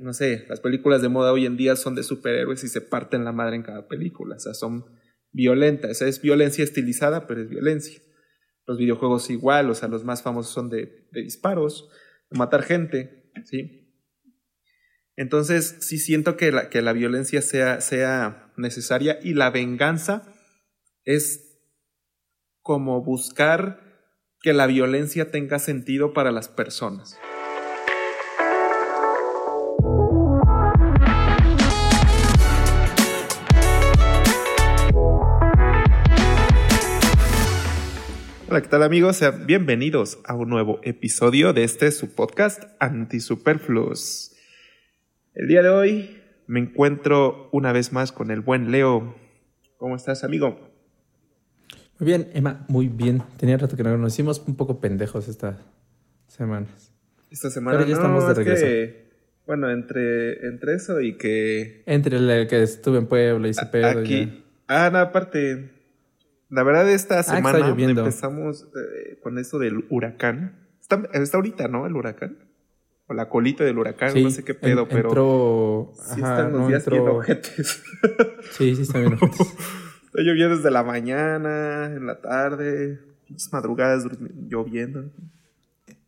no sé, las películas de moda hoy en día son de superhéroes y se parten la madre en cada película, o sea, son violentas, es violencia estilizada, pero es violencia. Los videojuegos igual, o sea, los más famosos son de, de disparos, de matar gente, ¿sí? Entonces, sí siento que la, que la violencia sea, sea necesaria y la venganza es como buscar que la violencia tenga sentido para las personas. Hola, ¿qué tal amigos? Sean bienvenidos a un nuevo episodio de este su podcast Antisuperfluos. El día de hoy me encuentro una vez más con el buen Leo. ¿Cómo estás, amigo? Muy bien, Emma, muy bien. Tenía rato que no nos hicimos un poco pendejos estas semanas. Esta semana Pero ya estamos de es regreso. que, bueno, entre, entre eso y que Entre el que estuve en Puebla y se pedo. aquí... Ah, no, aparte, la verdad esta está semana lloviendo. empezamos eh, con eso del huracán. Está, está ahorita, ¿no? El huracán. O la colita del huracán, Sí, no sé qué pedo, en- pero Entró. sí ajá, están los no días bien entró. ojetes. Sí, sí, está bien ojetes. Está lloviendo desde la mañana, en la tarde, pinches madrugadas lloviendo.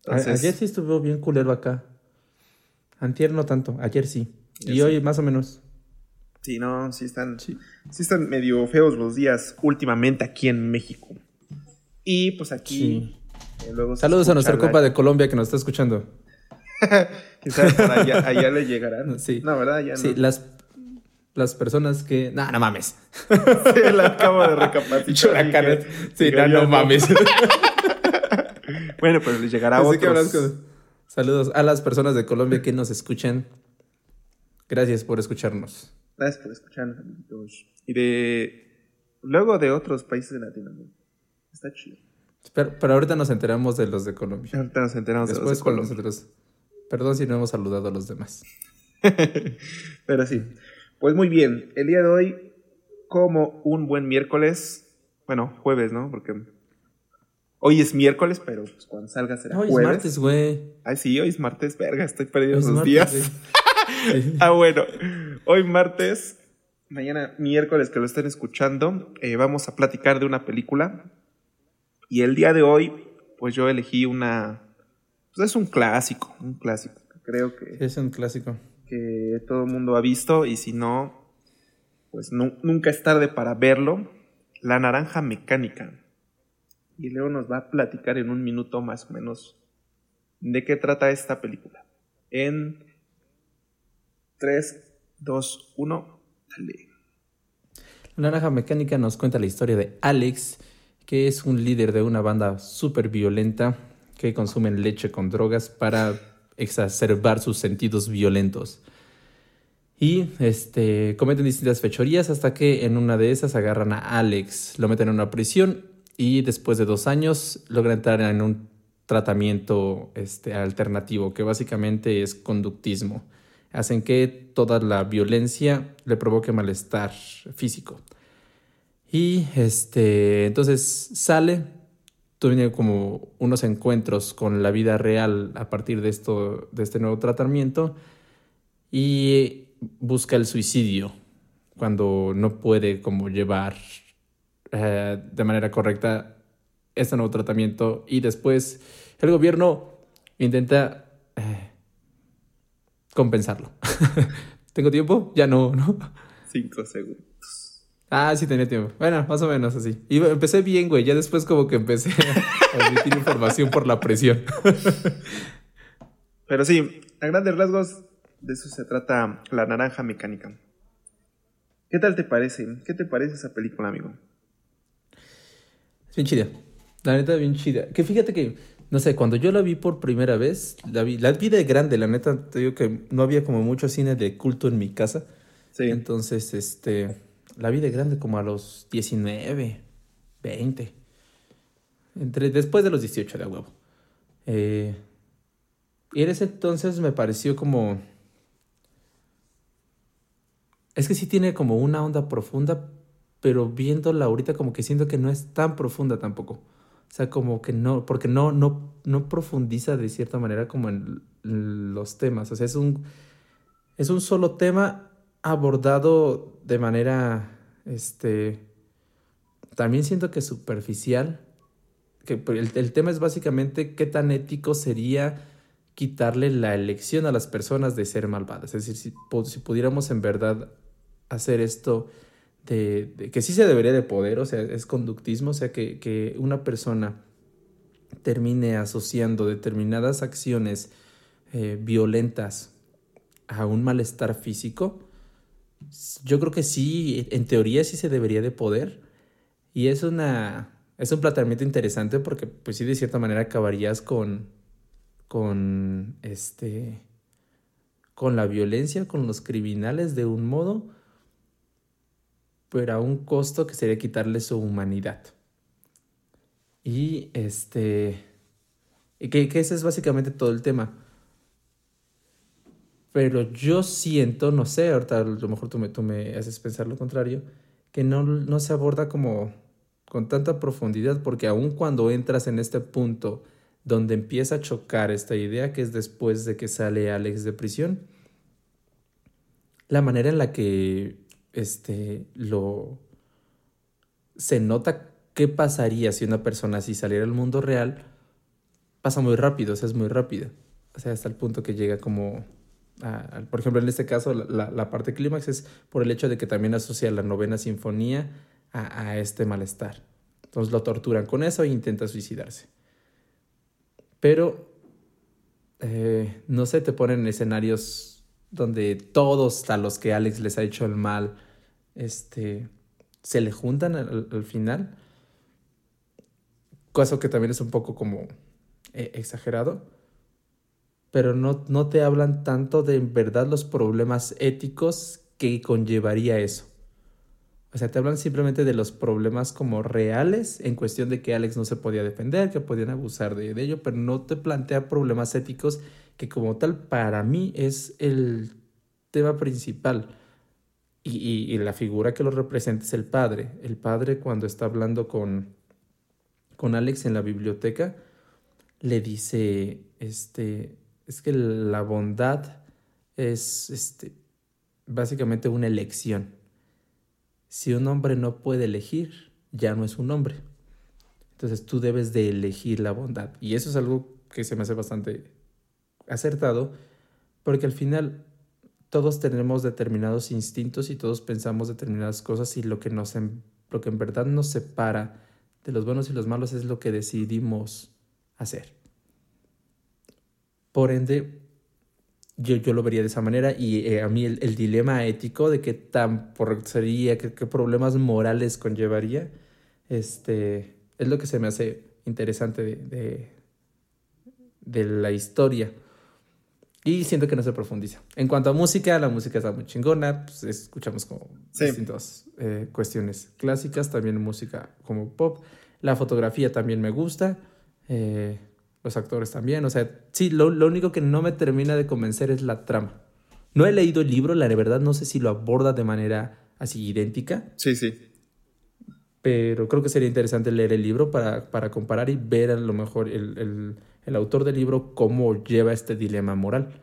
Entonces, Ayer sí estuvo bien culero acá. Antier no tanto, ayer sí. Y hoy más o menos. Sí, no, sí están, Sí. sí están medio feos los días últimamente aquí en México. Y pues aquí Sí. eh, luego Saludos a nuestra la- de Colombia que nos está escuchando. Sabe, para allá, allá le llegarán. Sí. No, ¿verdad? Ya Sí, no. las, las personas que. No, no mames. Sí, la acabo de recapacitar. Sí, no, no mames. Bueno, pues les llegará a Así que otros. hablas con- Saludos a las personas de Colombia que nos escuchan. Gracias por escucharnos. Gracias por escucharnos, amiguitos. Y de... Luego de otros países de Latinoamérica. Está chido. Pero, pero ahorita nos enteramos de los de Colombia. Ahorita nos enteramos de los de Colombia. nosotros. Perdón si no hemos saludado a los demás. Pero sí. Pues muy bien. El día de hoy, como un buen miércoles, bueno, jueves, ¿no? Porque hoy es miércoles, pero pues cuando salga será Hoy es jueves. martes, güey. Ay, sí, hoy es martes, verga, estoy perdiendo Hoy es los martes, días. Ah, bueno. Hoy martes, mañana miércoles que lo estén escuchando, eh, vamos a platicar de una película. Y el día de hoy, pues yo elegí una... Pues es un clásico, un clásico. Creo que Es un clásico. que todo el mundo ha visto y si no, pues nu- nunca es tarde para verlo. La naranja mecánica. Y Leo nos va a platicar en un minuto más o menos de qué trata esta película. En 3, 2, 1, dale. La naranja mecánica nos cuenta la historia de Alex, que es un líder de una banda súper violenta que consumen leche con drogas para exacerbar sus sentidos violentos. Y este, cometen distintas fechorías hasta que en una de esas agarran a Alex, lo meten en una prisión y después de dos años logran entrar en un tratamiento este, alternativo que básicamente es conductismo. Hacen que toda la violencia le provoque malestar físico. Y este, entonces sale, tiene como unos encuentros con la vida real a partir de esto, de este nuevo tratamiento y busca el suicidio cuando no puede como llevar eh, de manera correcta este nuevo tratamiento y después el gobierno intenta eh, compensarlo. ¿Tengo tiempo? Ya no, ¿no? 5 segundos. Ah, sí tenía tiempo. Bueno, más o menos así. Y empecé bien, güey. Ya después como que empecé a emitir información por la presión. Pero sí, a grandes rasgos, de eso se trata La naranja mecánica. ¿Qué tal te parece? ¿Qué te parece esa película, amigo? Es bien chida. La neta, bien chida. Que fíjate que, no sé, cuando yo la vi por primera vez, la vi, la vi de grande. La neta, te digo que no había como mucho cine de culto en mi casa. Sí. Entonces, este, la vi de grande como a los 19, 20. Entre, después de los 18 de huevo. Eh, y en ese entonces me pareció como... Es que sí tiene como una onda profunda, pero viéndola ahorita como que siento que no es tan profunda tampoco. O sea, como que no, porque no, no, no profundiza de cierta manera como en los temas. O sea, es un, es un solo tema abordado de manera, este, también siento que superficial, que el, el tema es básicamente qué tan ético sería quitarle la elección a las personas de ser malvadas. Es decir, si, si pudiéramos en verdad hacer esto de, que sí se debería de poder, o sea, es conductismo, o sea, que, que una persona termine asociando determinadas acciones eh, violentas a un malestar físico, yo creo que sí, en teoría sí se debería de poder. Y es una es un planteamiento interesante porque pues sí de cierta manera acabarías con con este con la violencia, con los criminales de un modo, pero a un costo que sería quitarle su humanidad. Y este que, que ese es básicamente todo el tema. Pero yo siento, no sé, ahorita a lo mejor tú me, tú me haces pensar lo contrario, que no, no se aborda como con tanta profundidad, porque aun cuando entras en este punto donde empieza a chocar esta idea, que es después de que sale Alex de prisión, la manera en la que este, lo se nota qué pasaría si una persona así saliera al mundo real, pasa muy rápido, o sea, es muy rápida. O sea, hasta el punto que llega como... por ejemplo, en este caso, la, la parte clímax es por el hecho de que también asocia la novena sinfonía a, a este malestar. Entonces lo torturan con eso e intenta suicidarse. Pero, eh, no sé, te ponen en escenarios donde todos a los que Alex les ha hecho el mal, este, se le juntan al, final. Cosa que también es un poco como eh, exagerado. Pero no, no te hablan tanto de en verdad los problemas éticos que conllevaría eso. O sea, te hablan simplemente de los problemas como reales en cuestión de que Alex no se podía defender, que podían abusar de, ello, pero no te plantea problemas éticos que como tal para mí es el tema principal. Y, la figura que lo representa es el padre. El padre cuando está hablando con, con Alex en la biblioteca, le dice, este, es que la bondad es este, básicamente una elección si un hombre no puede elegir, ya no es un hombre. Entonces tú debes de elegir la bondad. Y eso es algo que se me hace bastante acertado, porque al final todos tenemos determinados instintos y todos pensamos determinadas cosas y lo que, nos, lo que en verdad nos separa de los buenos y los malos es lo que decidimos hacer. Por ende, yo, yo lo vería de esa manera y eh, a mí el, dilema ético de qué tan por sería, qué, problemas morales conllevaría, este, es lo que se me hace interesante de, de, la historia. Y siento que no se profundiza. En cuanto a música, la música está muy chingona, pues escuchamos como distintas eh, cuestiones clásicas, también música como pop. La fotografía también me gusta. Eh, los actores también. O sea, sí, lo, único que no me termina de convencer es la trama. No he leído el libro, la verdad no sé si lo aborda de manera así idéntica. Sí, sí. Pero creo que sería interesante leer el libro para, para comparar y ver a lo mejor el, el autor del libro cómo lleva este dilema moral.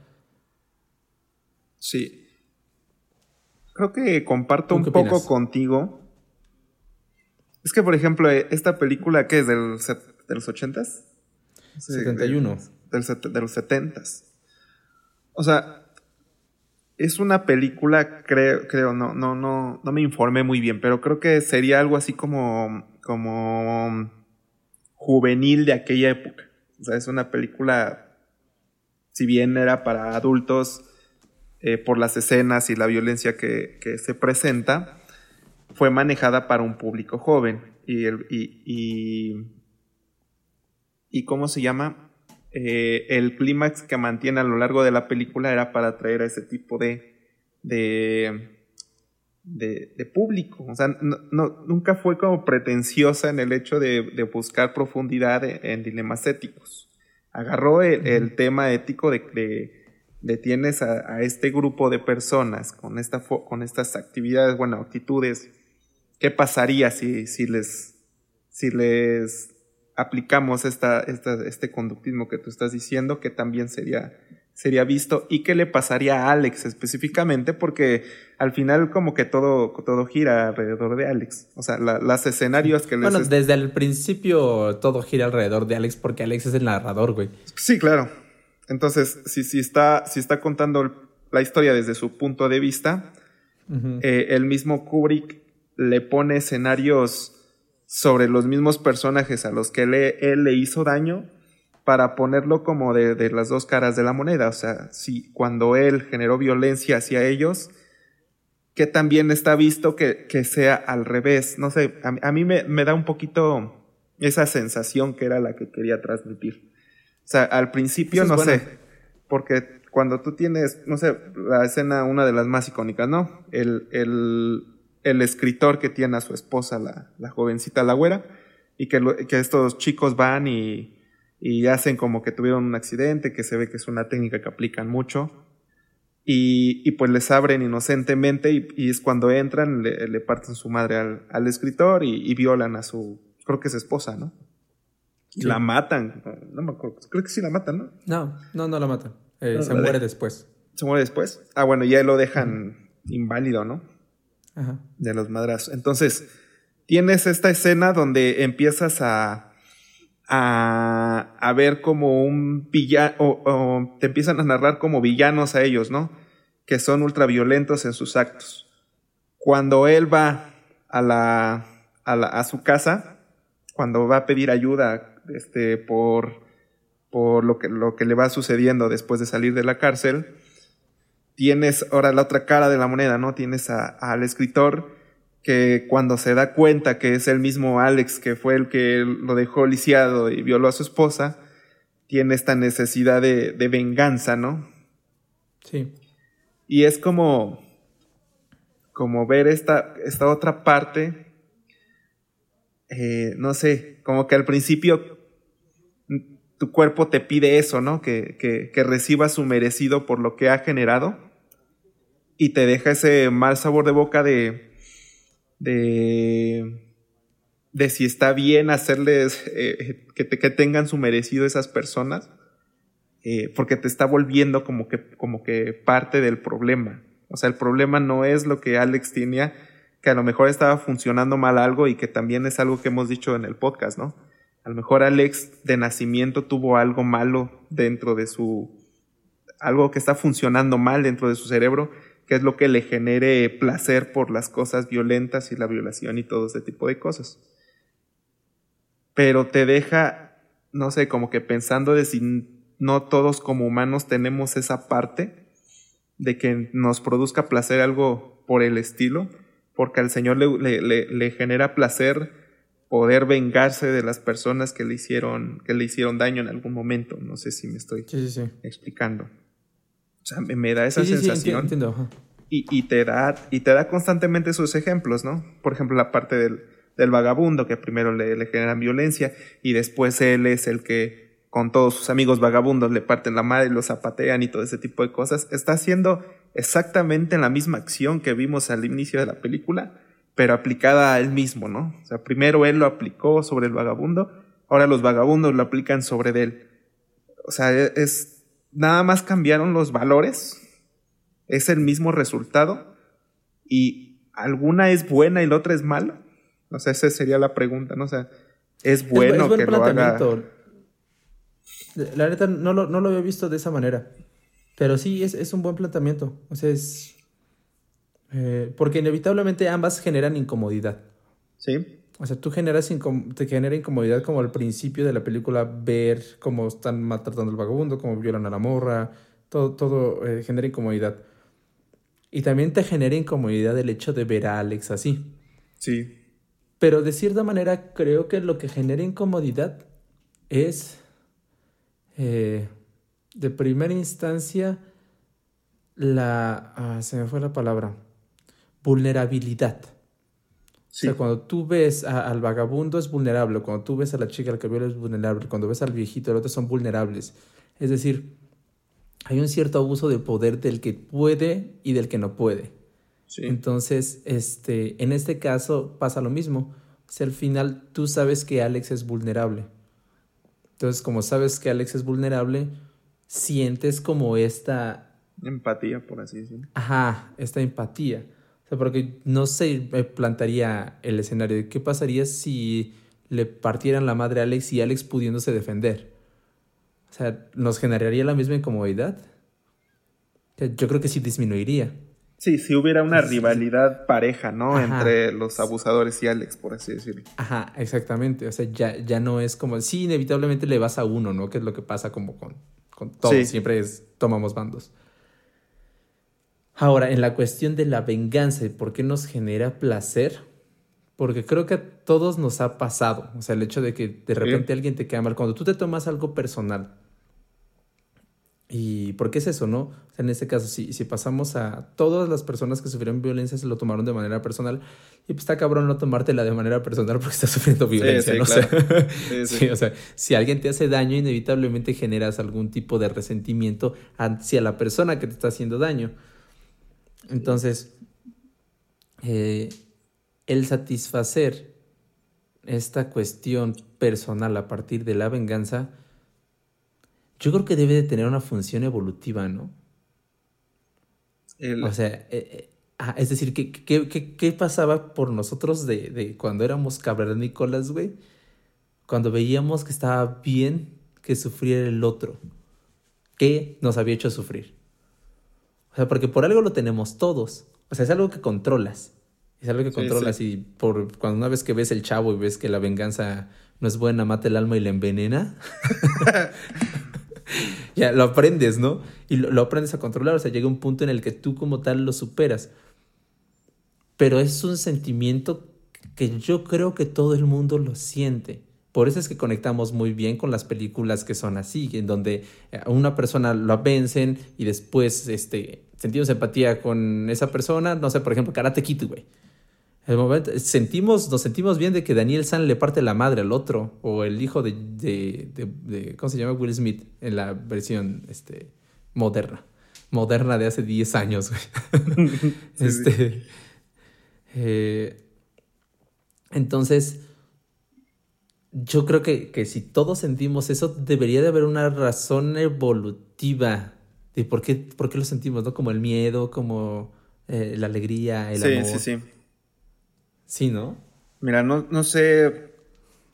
Sí. Creo que comparto un poco contigo. Es que, por ejemplo, esta película que es del, de los ochentas, 71. de los 70. O sea, es una película, creo, creo, no, no, no, no me informé muy bien, pero creo que sería algo así como, como juvenil de aquella época. O sea, es una película, si bien era para adultos, eh, por las escenas y la violencia que, que, se presenta, fue manejada para un público joven. Y, el, y, y cómo se llama, eh, el clímax que mantiene a lo largo de la película era para atraer a ese tipo de, de, de, público. O sea, no, nunca fue como pretenciosa en el hecho de, buscar profundidad en, dilemas éticos. Agarró el, tema ético de que detienes a, a, este grupo de personas con, esta, con estas actividades, bueno, actitudes. ¿Qué pasaría si, si les, si les aplicamos esta, esta, este conductismo que tú estás diciendo, que también sería, sería visto y qué le pasaría a Alex específicamente, porque al final como que todo, todo gira alrededor de Alex. O sea, las escenarios que les... Bueno, desde el principio todo gira alrededor de Alex porque Alex es el narrador, güey. Sí, claro. Entonces, si, si, está, si está contando la historia desde su punto de vista, eh, el mismo Kubrick le pone escenarios sobre los mismos personajes a los que él le hizo daño para ponerlo como de, las dos caras de la moneda. O sea, si cuando él generó violencia hacia ellos, que también está visto que, sea al revés. No sé, a, mí me, da un poquito esa sensación que era la que quería transmitir. O sea, al principio, no sé, porque cuando tú tienes, no sé, la escena, una de las más icónicas, ¿no? El, el, escritor que tiene a su esposa, la, la jovencita la güera, y que, que estos chicos van y y hacen como que tuvieron un accidente, que se ve que es una técnica que aplican mucho. Y, y pues les abren inocentemente y, es cuando entran, le, parten su madre al, al escritor y, violan a su, creo que es esposa, ¿no? Y la matan, no, me acuerdo, creo que sí la matan, ¿no? No, no, no la matan, eh, se muere después. Se muere después. Ah, bueno, ya lo dejan inválido, ¿no? Ajá. De los madrazos. Entonces, tienes esta escena donde empiezas a a, ver como un villano, o, te empiezan a narrar como villanos a ellos, ¿no? Que son ultraviolentos en sus actos. Cuando él va a, la, a, su casa, cuando va a pedir ayuda este, por, por lo, que, lo que le va sucediendo después de salir de la cárcel, tienes ahora la otra cara de la moneda, ¿no? Tienes al escritor que cuando se da cuenta que es el mismo Alex que fue el que lo dejó lisiado y violó a su esposa, tiene esta necesidad de, venganza, ¿no? Sí. Y es como, como ver esta, esta otra parte, eh, no sé, como que al principio tu cuerpo te pide eso, ¿no? Que, que, que recibas su merecido por lo que ha generado y te deja ese mal sabor de boca de, de, de si está bien hacerles eh, que, que, tengan su merecido esas personas, eh, porque te está volviendo como que, como que parte del problema. O sea, el problema no es lo que Alex tenía, que a lo mejor estaba funcionando mal algo y que también es algo que hemos dicho en el podcast, ¿no? A lo mejor Alex de nacimiento tuvo algo malo dentro de su, algo que está funcionando mal dentro de su cerebro qué es lo que le genere placer por las cosas violentas y la violación y todo ese tipo de cosas. Pero te deja, no sé, como que pensando de si no todos como humanos tenemos esa parte de que nos produzca placer algo por el estilo, porque al Señor le, le, genera placer poder vengarse de las personas que le hicieron, que le hicieron daño en algún momento. No sé si me estoy explicando. O sea, me, da esa sensación. y, y, te da, y te da constantemente sus ejemplos, ¿no? Por ejemplo, la parte del, del vagabundo, que primero le, le, generan violencia y después él es el que con todos sus amigos vagabundos le parten la madre y lo zapatean y todo ese tipo de cosas. Está haciendo exactamente la misma acción que vimos al inicio de la película, pero aplicada a él mismo, ¿no? O sea, primero él lo aplicó sobre el vagabundo, ahora los vagabundos lo aplican sobre él. O sea, es nada más cambiaron los valores, es el mismo resultado y alguna es buena y la otra es mala. O sea, esa sería la pregunta, ¿no? O sea, es bueno que lo haga. La neta no lo, no lo había visto de esa manera. Pero sí, es, es un buen planteamiento. O sea, es. Eh, porque inevitablemente ambas generan incomodidad. Sí. O sea, tú generas te genera incomodidad como al principio de la película ver cómo están maltratando al vagabundo, cómo violan a la morra, todo, todo eh, genera incomodidad. Y también te genera incomodidad el hecho de ver a Alex así. Sí. Pero de cierta manera creo que lo que genera incomodidad es, eh, de primera instancia, la... Ah, se me fue la palabra. Vulnerabilidad. O sea, cuando tú ves al vagabundo es vulnerable, cuando tú ves a la chica al que viola es vulnerable, cuando ves al viejito, el otro son vulnerables. Es decir, hay un cierto abuso de poder del que puede y del que no puede. Entonces, este, en este caso pasa lo mismo. O sea, al final tú sabes que Alex es vulnerable. Entonces, como sabes que Alex es vulnerable, sientes como esta... Empatía, por así decirlo. Ajá, esta empatía. O sea, porque no se me plantaría el escenario de qué pasaría si le partieran la madre a Alex y Alex pudiéndose defender. O sea, ¿nos generaría la misma incomodidad? Yo creo que sí disminuiría. Sí, si hubiera una rivalidad pareja, ¿no? Entre los abusadores y Alex, por así decirlo. Ajá, exactamente. O sea, ya, ya no es como, sí, inevitablemente le vas a uno, ¿no? Que es lo que pasa como con, con todos. Siempre es, tomamos bandos. Ahora, en la cuestión de la venganza y por qué nos genera placer, porque creo que a todos nos ha pasado. O sea, el hecho de que de repente alguien te queda mal. Cuando tú te tomas algo personal, ¿Y por qué es eso, no? O sea, en este caso, si, si pasamos a todas las personas que sufrieron violencia se lo tomaron de manera personal, y pues está cabrón no tomártela de manera personal porque estás sufriendo violencia, ¿no? sí, o sea, si alguien te hace daño, inevitablemente generas algún tipo de resentimiento hacia la persona que te está haciendo daño. Entonces, eh, el satisfacer esta cuestión personal a partir de la venganza, yo creo que debe de tener una función evolutiva, ¿no? O sea, eh, eh, es decir, ¿qué, qué, pasaba por nosotros de, de cuando éramos cavernícolas, güey? Cuando veíamos que estaba bien que sufriera el otro. ¿Qué nos había hecho sufrir? O sea, porque por algo lo tenemos todos. O sea, es algo que controlas. Es algo que controlas y por cuando una vez que ves el chavo y ves que la venganza no es buena, mata el alma y la envenena. ya lo aprendes, ¿no? Y lo, aprendes a controlar, o sea, llega un punto en el que tú como tal lo superas. Pero es un sentimiento que yo creo que todo el mundo lo siente. Por eso es que conectamos muy bien con las películas que son así, en donde a una persona lo vencen y después este, sentimos empatía con esa persona. No sé, por ejemplo, Karate Kid, güey. El momento, sentimos, nos sentimos bien de que Daniel San le parte la madre al otro, o el hijo de, de, ¿cómo se llama? Will Smith, en la versión este, moderna. Moderna de hace 10 años, güey. este, eh, entonces, yo creo que, que, si todos sentimos eso, debería de haber una razón evolutiva de por qué, por qué lo sentimos, ¿no? Como el miedo, como eh, la alegría, el amor. Sí, sí, sí. Sí, ¿no? Mira, no, no sé.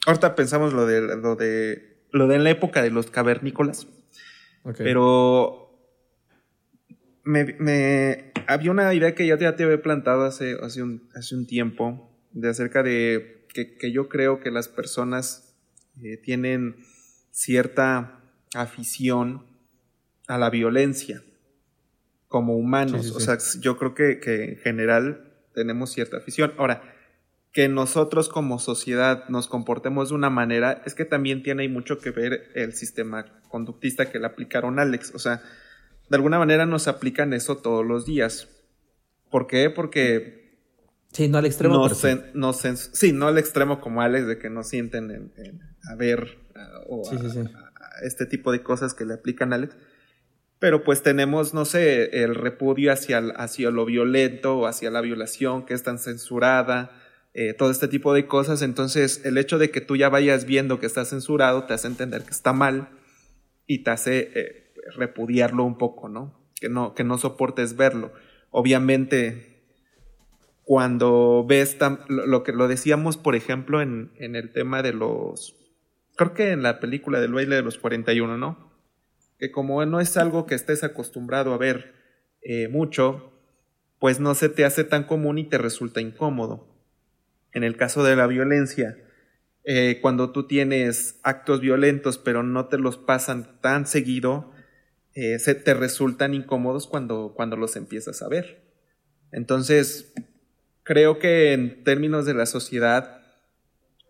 Ahorita pensamos lo de lo de lo de la época de los cavernícolas. Pero me, me, había una idea que ya te, había plantado hace, hace, un, hace un tiempo de acerca de que, que yo creo que las personas eh, tienen cierta afición a la violencia como humanos. O sea, yo creo que, que en general tenemos cierta afición. Ahora, que nosotros como sociedad nos comportemos de una manera, es que también tiene mucho que ver el sistema conductista que le aplicaron a Alex. O sea, de alguna manera nos aplican eso todos los días. ¿Por qué? Porque... Sí, no al extremo. No, sí, no al extremo como Alex, de que no sienten a ver o este tipo de cosas que le aplican a Alex. Pero pues tenemos, no sé, el repudio hacia, hacia lo violento o hacia la violación que es tan censurada eh, todo este tipo de cosas. Entonces, el hecho de que tú ya vayas viendo que está censurado te hace entender que está mal y te hace eh, repudiarlo un poco, ¿no? Que, ¿no? que no soportes verlo. Obviamente, cuando ves lo, que lo decíamos, por ejemplo, en, en, el tema de los. Creo que en la película del baile de los 41, ¿no? Que como no es algo que estés acostumbrado a ver eh, mucho, pues no se te hace tan común y te resulta incómodo en el caso de la violencia, eh, cuando tú tienes actos violentos pero no te los pasan tan seguido, eh, se te resultan incómodos cuando, cuando los empiezas a ver. Entonces, creo que en términos de la sociedad,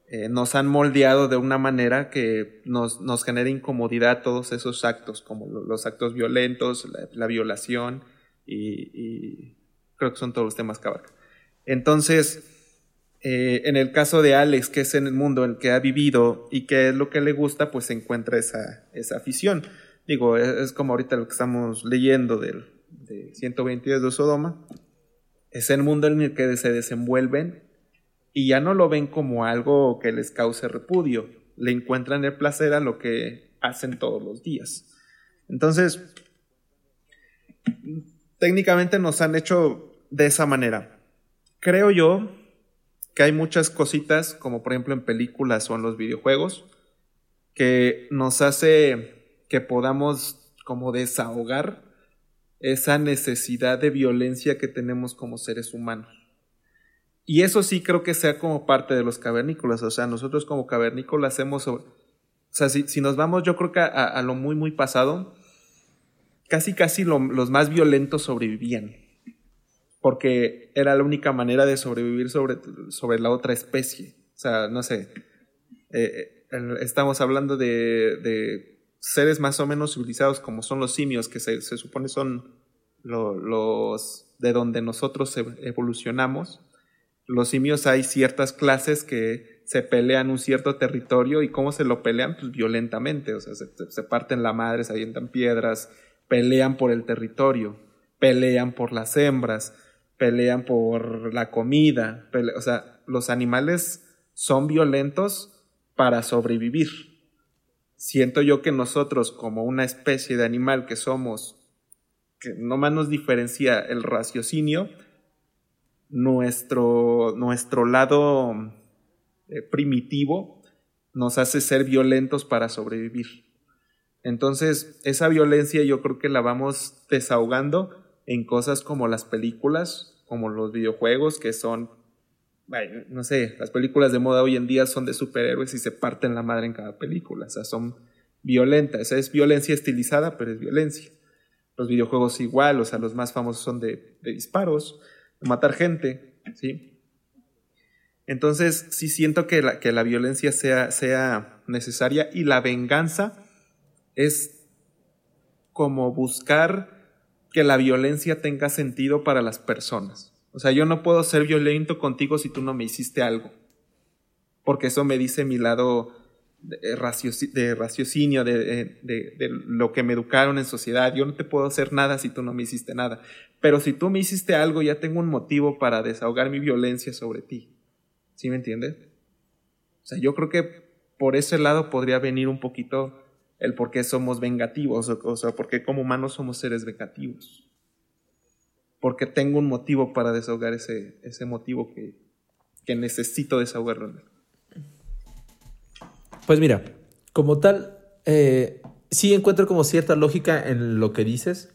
eh, nos han moldeado de una manera que nos, nos genera incomodidad todos esos actos, como los actos violentos, la, violación y, creo que son todos los temas que abarca. Entonces, eh, en el caso de Alex, que es en el mundo en el que ha vivido y que es lo que le gusta, pues encuentra esa, esa afición. Digo, es, como ahorita lo que estamos leyendo del, de 122 de Sodoma. Es el mundo en el que se desenvuelven y ya no lo ven como algo que les cause repudio. Le encuentran el placer a lo que hacen todos los días. Entonces, técnicamente nos han hecho de esa manera. Creo yo que hay muchas cositas, como por ejemplo en películas o en los videojuegos, que nos hace que podamos como desahogar esa necesidad de violencia que tenemos como seres humanos. Y eso sí creo que sea como parte de los cavernícolas, o sea, nosotros como cavernícolas hemos, o sea, si, nos vamos yo creo que a, lo muy, muy pasado, casi, casi los más violentos sobrevivían, porque era la única manera de sobrevivir sobre, sobre la otra especie. O sea, no sé, eh, eh, estamos hablando de, de, seres más o menos civilizados como son los simios, que se, se supone son los de donde nosotros evolucionamos los simios hay ciertas clases que se pelean un cierto territorio y cómo se lo pelean, pues violentamente, o sea, se, parten la madre, se avientan piedras, pelean por el territorio, pelean por las hembras, pelean por la comida, o sea, los animales son violentos para sobrevivir. Siento yo que nosotros, como una especie de animal que somos, que no más nos diferencia el raciocinio, nuestro, nuestro lado eh, primitivo nos hace ser violentos para sobrevivir. Entonces, esa violencia yo creo que la vamos desahogando en cosas como las películas, como los videojuegos, que son, no sé, las películas de moda hoy en día son de superhéroes y se parten la madre en cada película, o sea, son violentas, es violencia estilizada, pero es violencia. Los videojuegos igual, o sea, los más famosos son de disparos, matar gente, ¿sí? Entonces, sí siento que la, que la violencia sea, sea necesaria y la venganza es como buscar que la violencia tenga sentido para las personas. O sea, yo no puedo ser violento contigo si tú no me hiciste algo. Porque eso me dice mi lado de, raciocinio, de, de, lo que me educaron en sociedad. Yo no te puedo hacer nada si tú no me hiciste nada. Pero si tú me hiciste algo, ya tengo un motivo para desahogar mi violencia sobre ti. ¿Sí me entiendes? O sea, yo creo que por ese lado podría venir un poquito el por qué somos vengativos, o, sea, por qué como humanos somos seres vengativos. Porque tengo un motivo para desahogar ese, ese motivo que, que necesito desahogarlo. Pues mira, como tal, eh, sí encuentro como cierta lógica en lo que dices.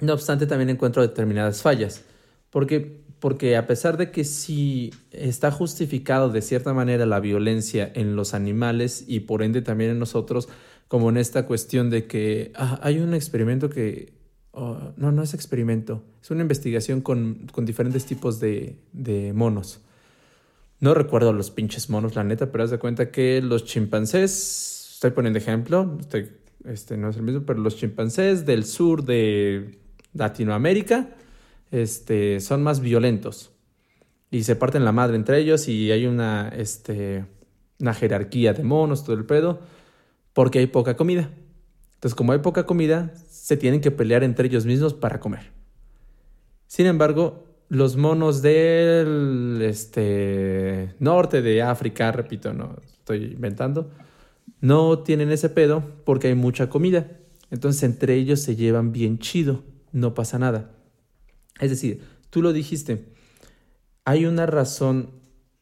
No obstante, también encuentro determinadas fallas. Porque, porque a pesar de que sí está justificado de cierta manera la violencia en los animales y por ende también en nosotros, como en esta cuestión de que ah, hay un experimento que... Oh, no, no es experimento, es una investigación con, con diferentes tipos de, de monos no recuerdo los pinches monos, la neta, pero haz de cuenta que los chimpancés, estoy poniendo ejemplo, este no es el mismo, pero los chimpancés del sur de Latinoamérica este, son más violentos y se parten la madre entre ellos y hay una, este, una jerarquía de monos, todo el pedo, porque hay poca comida. Entonces, como hay poca comida, se tienen que pelear entre ellos mismos para comer. Sin embargo, los monos del este, norte de África, repito, no estoy inventando, no tienen ese pedo porque hay mucha comida. Entonces entre ellos se llevan bien chido, no pasa nada. Es decir, tú lo dijiste, hay una razón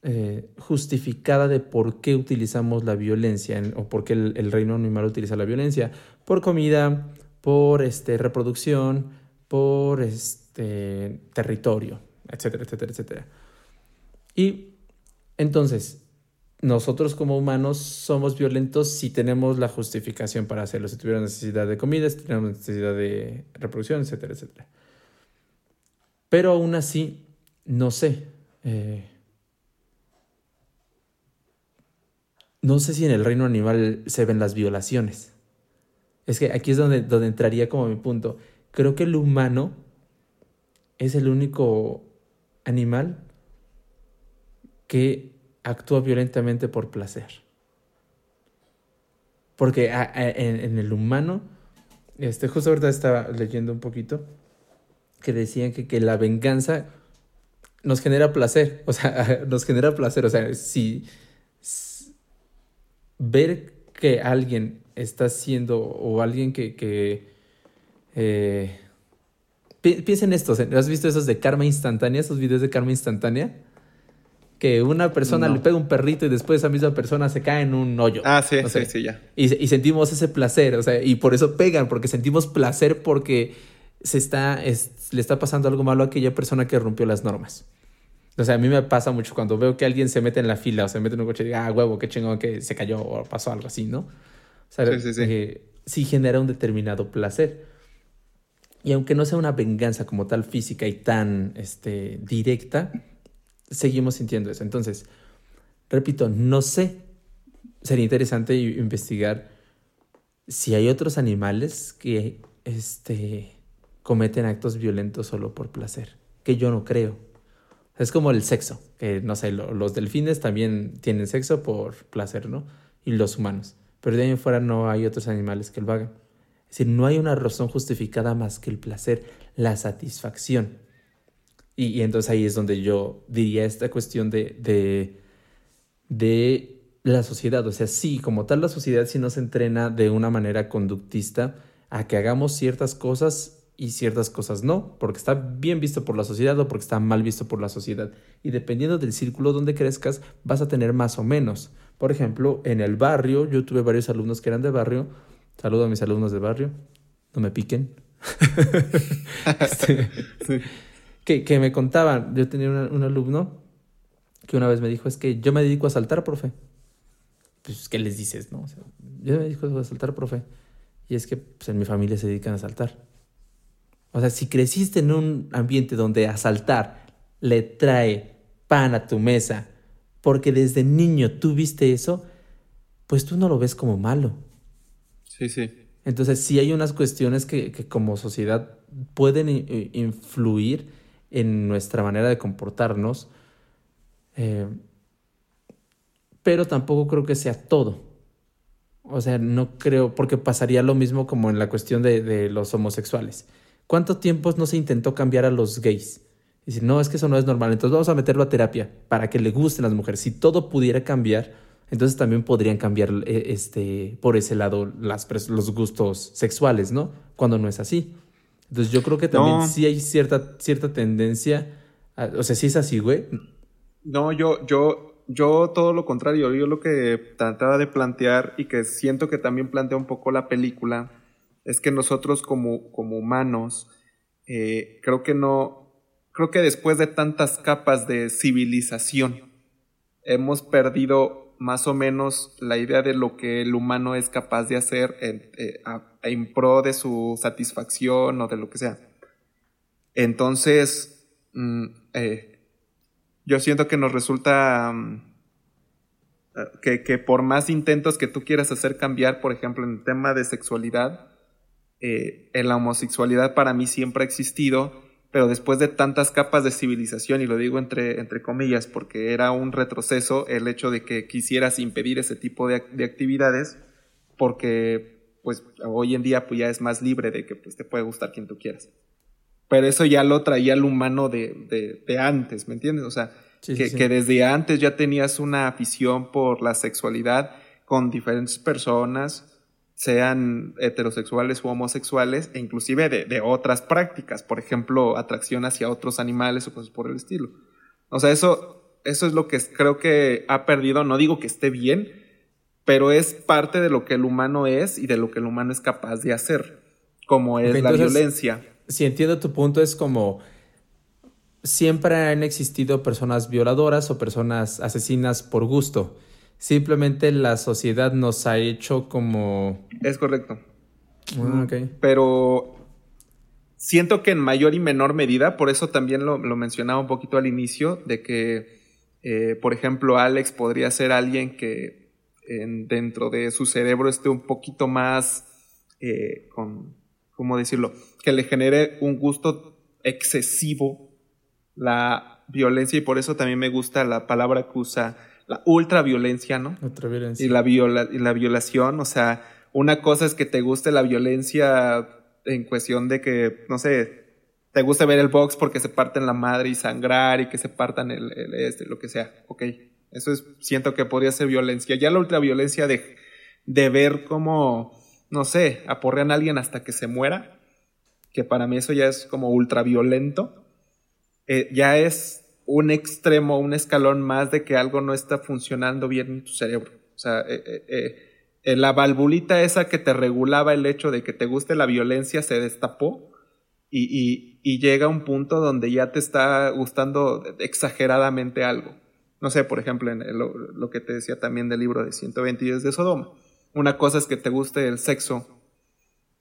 eh, justificada de por qué utilizamos la violencia o por qué el, reino animal utiliza la violencia. Por comida, por este, reproducción, por este, territorio, etcétera, etcétera, etcétera. Y entonces, nosotros como humanos somos violentos si tenemos la justificación para hacerlo, si tuviéramos necesidad de comida, si tuviéramos necesidad de reproducción, etcétera, etcétera. Pero aún así, no sé. Eh, no sé si en el reino animal se ven las violaciones. Es que aquí es donde, donde entraría como mi punto. Creo que el humano es el único animal que actúa violentamente por placer. Porque en, el humano, este, justo ahorita estaba leyendo un poquito, que decían que, que la venganza nos genera placer, o sea, nos genera placer, o sea, si ver que alguien está siendo, o alguien que, que eh, piensa en esto, ¿has visto esos de karma instantánea, esos videos de karma instantánea? Que una persona le pega un perrito y después esa misma persona se cae en un hoyo. Ah, sí, sí, sí, ya. Y, y, sentimos ese placer, o sea, y por eso pegan, porque sentimos placer porque se está, le está pasando algo malo a aquella persona que rompió las normas. O sea, a mí me pasa mucho cuando veo que alguien se mete en la fila o se mete en un coche y diga, ah, huevo, qué chingón que se cayó o pasó algo así, ¿no? O sea, sí, sí, sí. Eh, sí genera un determinado placer. Y aunque no sea una venganza como tal física y tan este, directa, seguimos sintiendo eso. Entonces, repito, no sé. Sería interesante investigar si hay otros animales que este, cometen actos violentos solo por placer, que yo no creo. Es como el sexo, que no sé, los delfines también tienen sexo por placer, ¿no? Y los humanos. Pero de ahí en fuera no hay otros animales que lo hagan. Es decir, no hay una razón justificada más que el placer, la satisfacción. Y, entonces ahí es donde yo diría esta cuestión de, de, de, la sociedad. O sea, sí, como tal la sociedad sí nos entrena de una manera conductista a que hagamos ciertas cosas y ciertas cosas no, porque está bien visto por la sociedad o porque está mal visto por la sociedad. Y dependiendo del círculo donde crezcas, vas a tener más o menos. Por ejemplo, en el barrio, yo tuve varios alumnos que eran de barrio, Saludo a mis alumnos de barrio. No me piquen. Este, que, me contaban, yo tenía un alumno que una vez me dijo, es que yo me dedico a saltar, profe. Pues, ¿qué les dices, no? yo me dedico a saltar, profe. Y es que pues, en mi familia se dedican a saltar. O sea, si creciste en un ambiente donde asaltar le trae pan a tu mesa, porque desde niño tú viste eso, pues tú no lo ves como malo. Sí, sí. Entonces sí hay unas cuestiones que, como sociedad pueden influir en nuestra manera de comportarnos, eh, pero tampoco creo que sea todo. O sea, no creo, porque pasaría lo mismo como en la cuestión de, los homosexuales. ¿Cuánto tiempo no se intentó cambiar a los gays? Decir, no, es que eso no es normal, entonces vamos a meterlo a terapia para que le gusten las mujeres. Si todo pudiera cambiar, entonces también podrían cambiar eh, este, por ese lado las, los gustos sexuales, ¿no? Cuando no es así. Entonces yo creo que también sí hay cierta, cierta tendencia, o sea, sí es así, güey. No, yo, yo, yo todo lo contrario, yo lo que trataba de plantear y que siento que también plantea un poco la película es que nosotros como, como humanos, eh, creo que no, creo que después de tantas capas de civilización, hemos perdido más o menos la idea de lo que el humano es capaz de hacer en, eh, pro de su satisfacción o de lo que sea. Entonces, mm, eh, yo siento que nos resulta mm, que, que, por más intentos que tú quieras hacer cambiar, por ejemplo, en el tema de sexualidad, eh, en la homosexualidad para mí siempre ha existido pero después de tantas capas de civilización, y lo digo entre, entre comillas porque era un retroceso el hecho de que quisieras impedir ese tipo de, actividades, porque pues hoy en día pues ya es más libre de que pues te puede gustar quien tú quieras. Pero eso ya lo traía el humano de, de, antes, ¿me entiendes? O sea, que, que desde antes ya tenías una afición por la sexualidad con diferentes personas, sean heterosexuales u homosexuales, e inclusive de, otras prácticas, por ejemplo, atracción hacia otros animales o cosas por el estilo. O sea, eso, eso es lo que creo que ha perdido, no digo que esté bien, pero es parte de lo que el humano es y de lo que el humano es capaz de hacer, como es la violencia. Si entiendo tu punto, es como siempre han existido personas violadoras o personas asesinas por gusto. Simplemente la sociedad nos ha hecho como... Es correcto. Ah, Pero siento que en mayor y menor medida, por eso también lo, mencionaba un poquito al inicio, de que, eh, por ejemplo, Alex podría ser alguien que dentro de su cerebro esté un poquito más, eh, con, ¿cómo decirlo? Que le genere un gusto excesivo la violencia y por eso también me gusta la palabra que usa la ultraviolencia, ¿no? Ultraviolencia. Y la, viola, y la violación, o sea, una cosa es que te guste la violencia en cuestión de que, no sé, te guste ver el box porque se parten la madre y sangrar y que se partan el, el este, lo que sea, ok. Eso es, siento que podría ser violencia. Ya la ultraviolencia de, de ver cómo, no sé, aporrean a alguien hasta que se muera, que para mí eso ya es como ultraviolento, eh, ya es un extremo, un escalón más de que algo no está funcionando bien en tu cerebro. O sea, eh, eh, eh, la valvulita esa que te regulaba el hecho de que te guste la violencia se destapó y, llega a un punto donde ya te está gustando exageradamente algo. No sé, por ejemplo, en lo, que te decía también del libro de 120 días de Sodoma. Una cosa es que te guste el sexo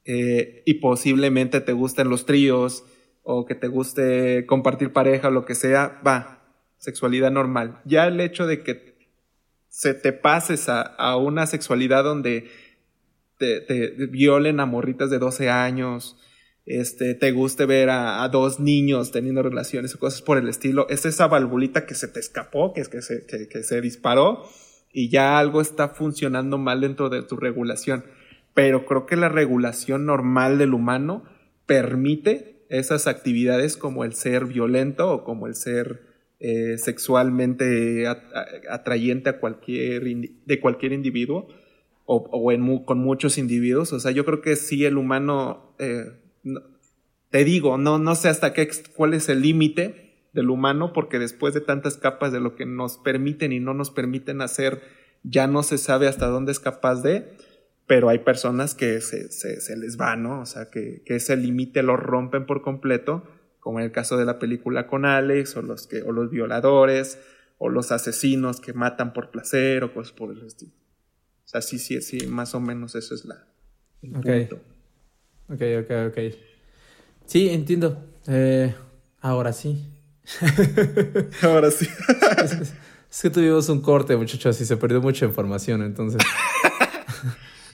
y posiblemente te gusten los tríos o que te guste compartir pareja o lo que sea, va, sexualidad normal. Ya el hecho de que se te pases a, a una sexualidad donde te, violen a morritas de 12 años, este, te guste ver a, a, dos niños teniendo relaciones o cosas por el estilo, es esa valvulita que se te escapó, que, que, se, que se disparó y ya algo está funcionando mal dentro de tu regulación. Pero creo que la regulación normal del humano permite esas actividades como el ser violento o como el ser eh, sexualmente atrayente a cualquier de cualquier individuo o, con muchos individuos. O sea, yo creo que sí el humano, eh, te digo, no, no sé hasta qué, cuál es el límite del humano, porque después de tantas capas de lo que nos permiten y no nos permiten hacer, ya no se sabe hasta dónde es capaz de, pero hay personas que se, se, se les va, ¿no? O sea, que, que ese límite lo rompen por completo como en el caso de la película con Alex, o los, que, o los violadores, o los asesinos que matan por placer, o cosas por el estilo. O sea, sí, sí, sí, más o menos eso es la... El okay. punto. ok, ok, ok. Sí, entiendo. Eh, ahora sí. ahora sí. es, es, que tuvimos un corte, muchachos, y se perdió mucha información, entonces...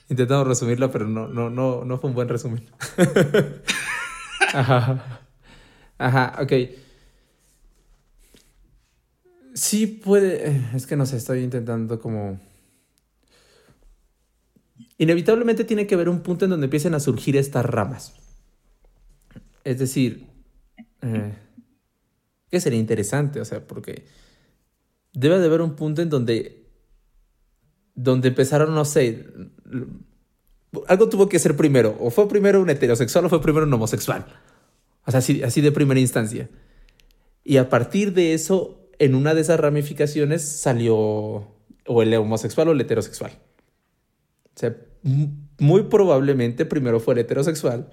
Intentamos resumirla, pero no, no, no, no fue un buen resumen. Ajá. Ajá, ok. Sí puede, es que no sé, estoy intentando como... Inevitablemente tiene que haber un punto en donde empiecen a surgir estas ramas. Es decir, eh, que sería interesante, o sea, porque debe de haber un punto en donde, donde empezaron, no sé, algo tuvo que ser primero, o fue primero un heterosexual o fue primero un homosexual. O sea, así, así de primera instancia. Y a partir de eso, en una de esas ramificaciones salió o el homosexual o el heterosexual. O sea, muy probablemente primero fue el heterosexual,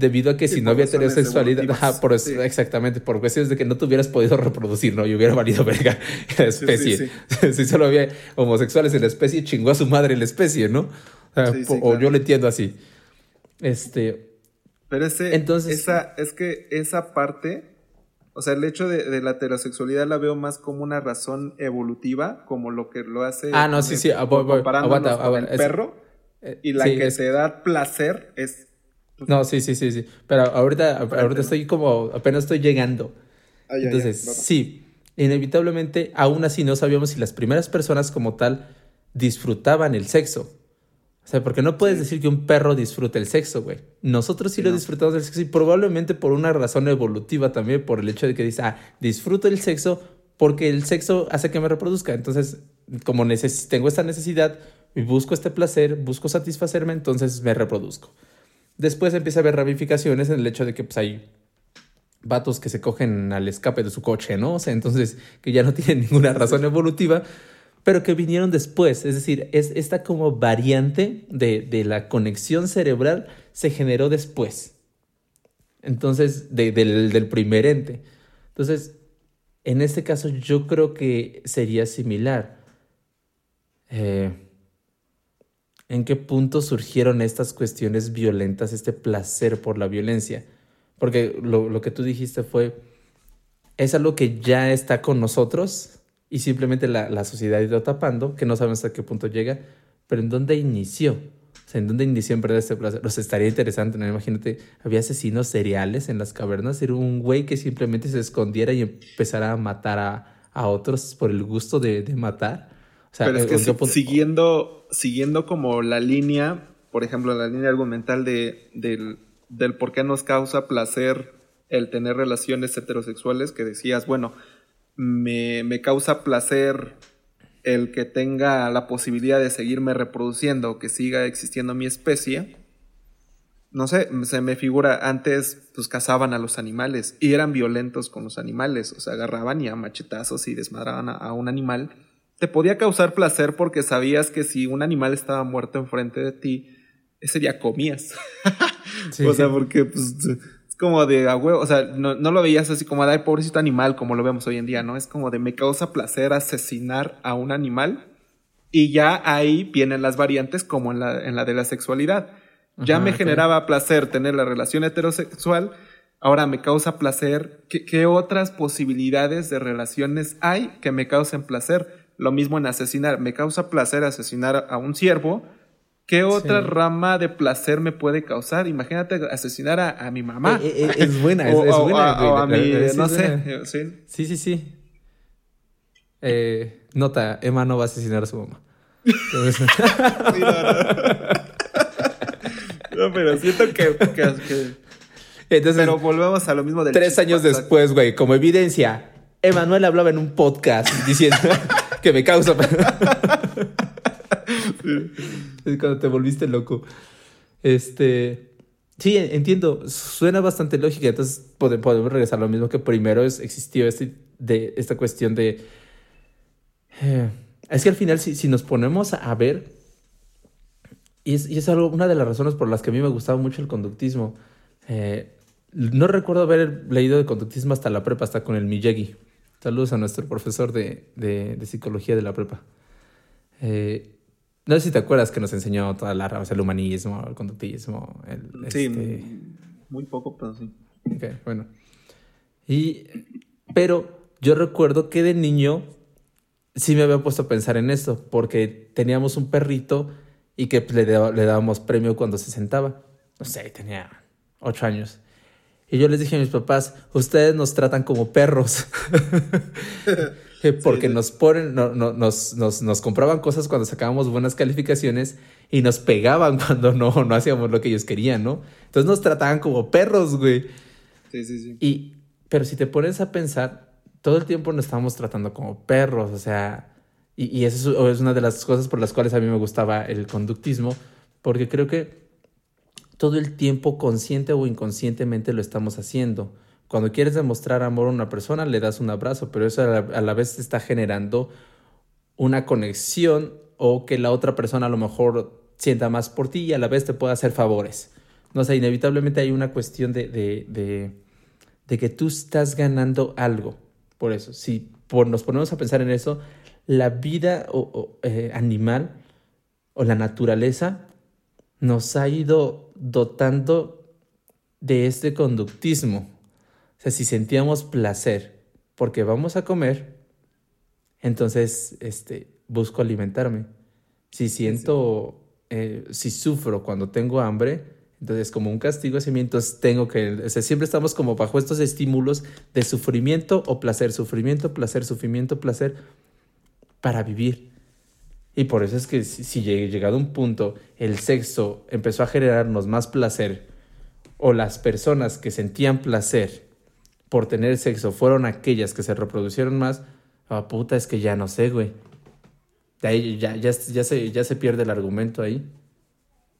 debido a que sí, si no había heterosexualidad, ajá, por eso, sí. exactamente, por cuestiones de que no te hubieras podido reproducir, ¿no? Y hubiera valido verga la especie. Sí, si solo había homosexuales en la especie, chingó a su madre en la especie, ¿no? O, sea, o claro. yo lo entiendo así. Este, pero ese, Entonces, esa, es que esa parte, o sea, el hecho de, de, la heterosexualidad la veo más como una razón evolutiva, como lo que lo hace. Ah, no, sí, sí, voy, voy, aguanta, aguanta, el perro. Es, y la que es, te da placer es. No, sí, sí, sí, sí. Pero ahorita, ahorita estoy como, apenas estoy llegando. Ah, ya, Entonces, ya, sí, inevitablemente, aún así no sabíamos si las primeras personas como tal disfrutaban el sexo. O sea, porque no puedes decir que un perro disfruta el sexo, güey. Nosotros sí, lo disfrutamos del sexo y probablemente por una razón evolutiva también, por el hecho de que dice, ah, disfruto el sexo porque el sexo hace que me reproduzca. Entonces, como tengo esta necesidad y busco este placer, busco satisfacerme, entonces me reproduzco. Después empieza a haber ramificaciones en el hecho de que pues, hay vatos que se cogen al escape de su coche, ¿no? O sea, entonces que ya no tienen ninguna razón evolutiva, pero que vinieron después. Es decir, es esta como variante de, de la conexión cerebral se generó después. Entonces, de, del, del primer ente. Entonces, en este caso yo creo que sería similar. Eh, ¿En qué punto surgieron estas cuestiones violentas, este placer por la violencia? Porque lo, que tú dijiste fue, es algo que ya está con nosotros, y simplemente la, la sociedad ido tapando, que no sabemos hasta qué punto llega, pero ¿en dónde inició? O ¿en dónde inició en verdad este placer? O estaría interesante, ¿no? Imagínate, había asesinos seriales en las cavernas, era un güey que simplemente se escondiera y empezara a matar a, a otros por el gusto de, de matar. O sea, pero es que si, punto... siguiendo, siguiendo como la línea, por ejemplo, la línea argumental de, del, del por qué nos causa placer el tener relaciones heterosexuales, que decías, bueno, me, me causa placer el que tenga la posibilidad de seguirme reproduciendo, que siga existiendo mi especie, no sé, se me figura, antes pues cazaban a los animales y eran violentos con los animales, o sea, agarraban y a machetazos y desmadraban a, un animal. Te podía causar placer porque sabías que si un animal estaba muerto enfrente de ti, ese día comías. o sea, porque pues es como de a huevo, o sea, no, no lo veías así como de, ay, pobrecito animal, como lo vemos hoy en día, ¿no? Es como de me causa placer asesinar a un animal y ya ahí vienen las variantes como en la, en la de la sexualidad ya me generaba placer tener la relación heterosexual, ahora me causa placer. ¿Qué, otras posibilidades de relaciones hay que me causen placer? Lo mismo en asesinar. Me causa placer asesinar a un siervo. ¿Qué otra rama de placer me puede causar? Imagínate asesinar a, mi mamá. Eh, eh, eh, es, buena, es, buena. O a, mi, no sé. Sí, sí, sí. nota, Emma no va a asesinar a su mamá. No, pero siento que, Entonces, pero volvemos a lo mismo del Tres años después, güey, como evidencia, Emanuel hablaba en un podcast diciendo que me causa. es cuando te volviste loco. Este. Sí, entiendo. Suena bastante lógica. Entonces podemos regresar a lo mismo que primero es, existió este, de, esta cuestión de. Eh, es que al final, si, si nos ponemos a ver, y es, algo, una de las razones por las que a mí me gustaba mucho el conductismo. Eh, no recuerdo haber leído de conductismo hasta la prepa, hasta con el Miyagi. Saludos a nuestro profesor de, psicología de la prepa. Eh, no sé si te acuerdas que nos enseñó toda la rama, el humanismo, el conductismo. El, sí, este muy poco, pero sí. Ok, bueno. Y, pero yo recuerdo que de niño sí me había puesto a pensar en esto, porque teníamos un perrito y que le, le dábamos premio cuando se sentaba. No sé, tenía ocho años. Y yo les dije a mis papás, ustedes nos tratan como perros. Porque nos ponen, no, no, nos, nos, nos, compraban cosas cuando sacábamos buenas calificaciones y nos pegaban cuando no, no hacíamos lo que ellos querían, ¿no? Entonces nos trataban como perros, güey. Sí, sí, sí. Y, pero si te pones a pensar, todo el tiempo nos estábamos tratando como perros, o sea, y, eso es una de las cosas por las cuales a mí me gustaba el conductismo, porque creo que todo el tiempo, consciente o inconscientemente, lo estamos haciendo. Cuando quieres demostrar amor a una persona, le das un abrazo, pero eso a la, vez está generando una conexión o que la otra persona a lo mejor sienta más por ti y a la vez te pueda hacer favores. No sé, inevitablemente hay una cuestión de, de, de, que tú estás ganando algo. Por eso, si nos ponemos a pensar en eso, la vida eh, animal o la naturaleza nos ha ido dotando de este conductismo. O sea, si sentíamos placer porque vamos a comer, entonces este, busco alimentarme. Si siento, eh, si sufro cuando tengo hambre, entonces como un castigo hacia mí, entonces tengo que, o sea, siempre estamos como bajo estos estímulos de sufrimiento o placer, sufrimiento, placer, sufrimiento, placer para vivir. Y por eso es que si, llegado un punto el sexo empezó a generarnos más placer, o las personas que sentían placer por tener sexo fueron aquellas que se reproducieron más, ah, puta, es que ya no sé, güey. ahí ya, ya, ya, se, ya se pierde el argumento ahí.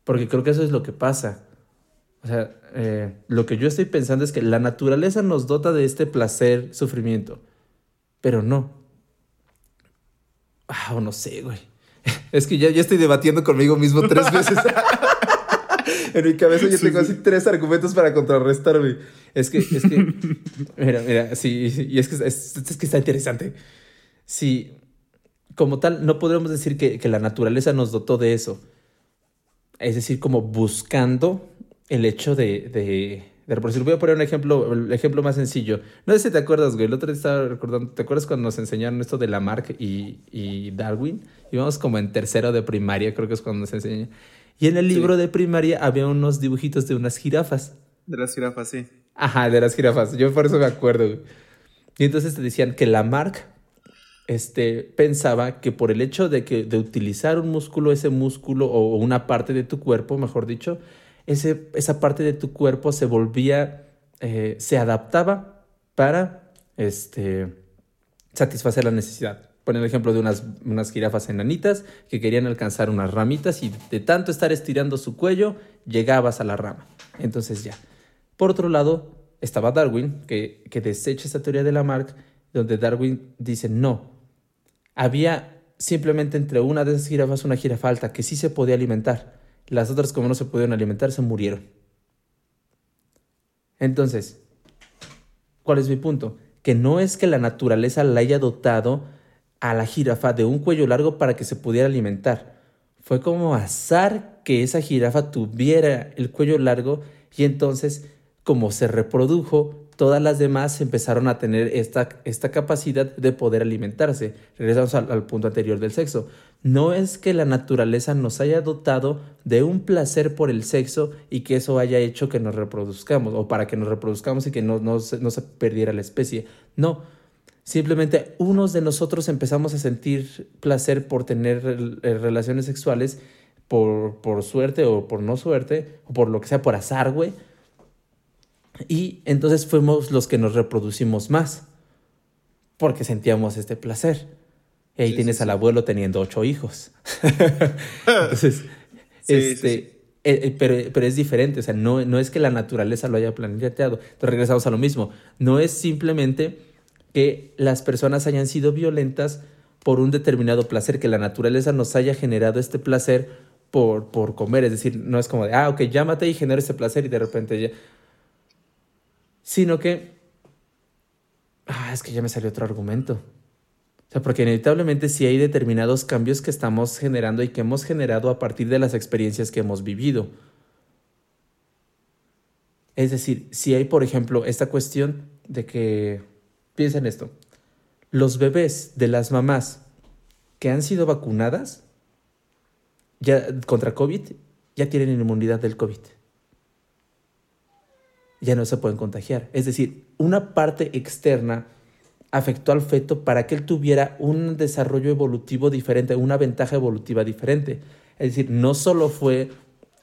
Porque creo que eso es lo que pasa. O sea, eh, lo que yo estoy pensando es que la naturaleza nos dota de este placer, sufrimiento. Pero no, Ah, no sé, güey. Es que ya, ya estoy debatiendo conmigo mismo tres veces. en mi cabeza yo tengo así tres argumentos para contrarrestarme. Es que, es que, mira, mira, sí, y es que, es, que está interesante. Sí, como tal, no podríamos decir que, que, la naturaleza nos dotó de eso. Es decir, como buscando el hecho de, de, de si Voy a poner un ejemplo, el ejemplo más sencillo. No sé si te acuerdas, güey. El otro día estaba recordando. ¿Te acuerdas cuando nos enseñaron esto de Lamarck y, y Darwin? Íbamos como en tercero de primaria, creo que es cuando nos enseñan. Y en el libro de primaria había unos dibujitos de unas jirafas. De las jirafas, sí. Ajá, de las jirafas. Yo por eso me acuerdo, güey. Y entonces te decían que Lamarck este, pensaba que por el hecho de, que, de utilizar un músculo, ese músculo o una parte de tu cuerpo, mejor dicho, esa parte de tu cuerpo se volvía, eh, se adaptaba para este, satisfacer la necesidad. Ponen el ejemplo de unas, unas jirafas enanitas que querían alcanzar unas ramitas y de tanto estar estirando su cuello, llegabas a la rama. Entonces ya. Por otro lado, estaba Darwin, que, que desecha esta teoría de Lamarck, donde Darwin dice no. Había simplemente entre una de esas jirafas una jirafa alta que sí se podía alimentar. Las otras, como no se pudieron alimentar, se murieron. Entonces, ¿cuál es mi punto? Que no es que la naturaleza la haya dotado a la jirafa de un cuello largo para que se pudiera alimentar. Fue como azar que esa jirafa tuviera el cuello largo y entonces, como se reprodujo, todas las demás empezaron a tener esta, esta capacidad de poder alimentarse. Regresamos al, punto anterior del sexo. No es que la naturaleza nos haya dotado de un placer por el sexo y que eso haya hecho que nos reproduzcamos o para que nos reproduzcamos y que no, no, no se perdiera la especie. No, simplemente unos de nosotros empezamos a sentir placer por tener relaciones sexuales por, por suerte o por no suerte, o por lo que sea, por azar, güey y entonces fuimos los que nos reproducimos más, porque sentíamos este placer. Y ahí tienes al abuelo teniendo ocho hijos. entonces, este, eh, eh, pero, pero, es diferente, o sea, no, no es que la naturaleza lo haya planeado. Entonces regresamos a lo mismo. No es simplemente que las personas hayan sido violentas por un determinado placer, que la naturaleza nos haya generado este placer por, por comer. Es decir, no es como de, ah, ok, llámate y genera ese placer y de repente ya sino que... Ah, es que ya me salió otro argumento. O sea, porque inevitablemente sí hay determinados cambios que estamos generando y que hemos generado a partir de las experiencias que hemos vivido. Es decir, si hay, por ejemplo, esta cuestión de que, piensen esto, los bebés de las mamás que han sido vacunadas contra COVID ya tienen inmunidad del COVID ya no se pueden contagiar. Es decir, una parte externa afectó al feto para que él tuviera un desarrollo evolutivo diferente, una ventaja evolutiva diferente. Es decir, no solo fue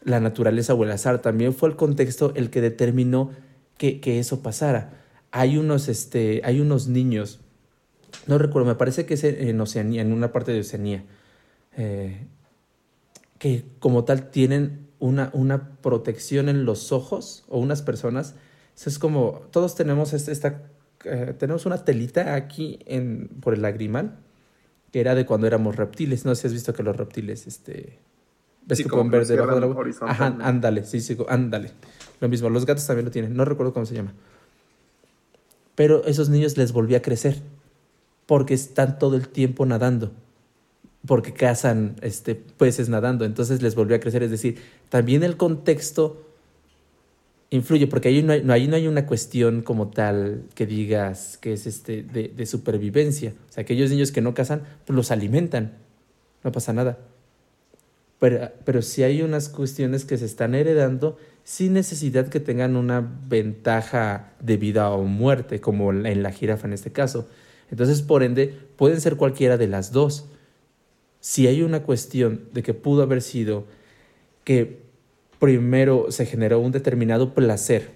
la naturaleza o el azar, también fue el contexto el que determinó que, eso pasara. Hay unos, este, hay unos niños, no recuerdo, me parece que es en Oceanía, en una parte de Oceanía, eh, que como tal tienen una, una protección en los ojos o unas personas. es como, todos tenemos esta, eh, tenemos una telita aquí en, por el lagrimal, que era de cuando éramos reptiles. No sé si has visto que los reptiles, este, ves que pueden ver debajo del agua. Ajá, ándale, sí, sí, ándale. Lo mismo, los gatos también lo tienen, no recuerdo cómo se llama. Pero esos niños les volvió a crecer, porque están todo el tiempo nadando porque cazan este, peces nadando, entonces les volvió a crecer. Es decir, también el contexto influye, porque ahí no hay, no, no hay una cuestión como tal que digas que es este, de, de supervivencia. O sea, aquellos niños que no cazan, pues los alimentan, no pasa nada. Pero, pero sí hay unas cuestiones que se están heredando sin necesidad que tengan una ventaja de vida o muerte, como en la jirafa en este caso. Entonces, por ende, pueden ser cualquiera de las dos si hay una cuestión de que pudo haber sido que primero se generó un determinado placer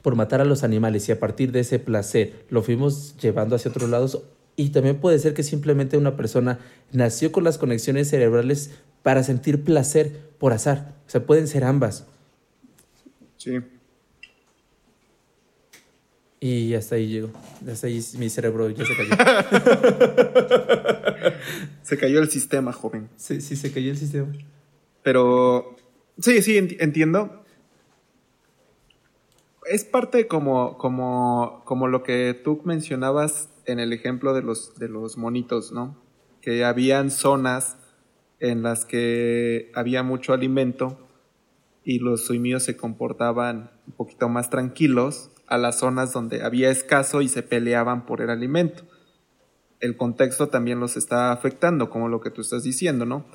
por matar a los animales y a partir de ese placer lo fuimos llevando hacia otros lados y también puede ser que simplemente una persona nació con las conexiones cerebrales para sentir placer por azar. O sea, pueden ser ambas. Sí. Y hasta ahí llegó. Hasta ahí mi cerebro ya se cayó. se cayó el sistema, joven. Sí, sí, se cayó el sistema. Pero sí, sí, entiendo. Es parte como, como, como lo que tú mencionabas en el ejemplo de los, de los monitos, ¿no? Que habían zonas en las que había mucho alimento y los suimios se comportaban un poquito más tranquilos a las zonas donde había escaso y se peleaban por el alimento. El contexto también los está afectando, como lo que tú estás diciendo, ¿no?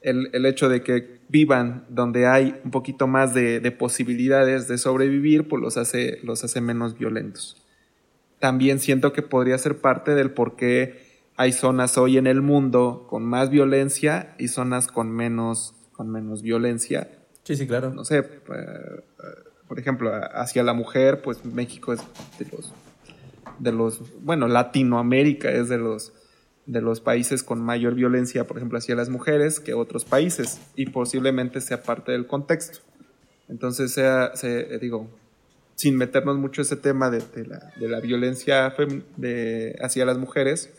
El, hecho de que vivan donde hay un poquito más de, posibilidades de sobrevivir, pues los hace, los hace menos violentos. También siento que podría ser parte del por qué hay zonas hoy en el mundo con más violencia y zonas con menos, con menos violencia. Sí, sí, claro. No sé, eh, por ejemplo, hacia la mujer, pues México es de los, de los, bueno, Latinoamérica es de los, de los países con mayor violencia, por ejemplo, hacia las mujeres que otros países y posiblemente sea parte del contexto. Entonces, sea, se, digo, sin meternos mucho ese tema de, la, de la, violencia hacia las mujeres,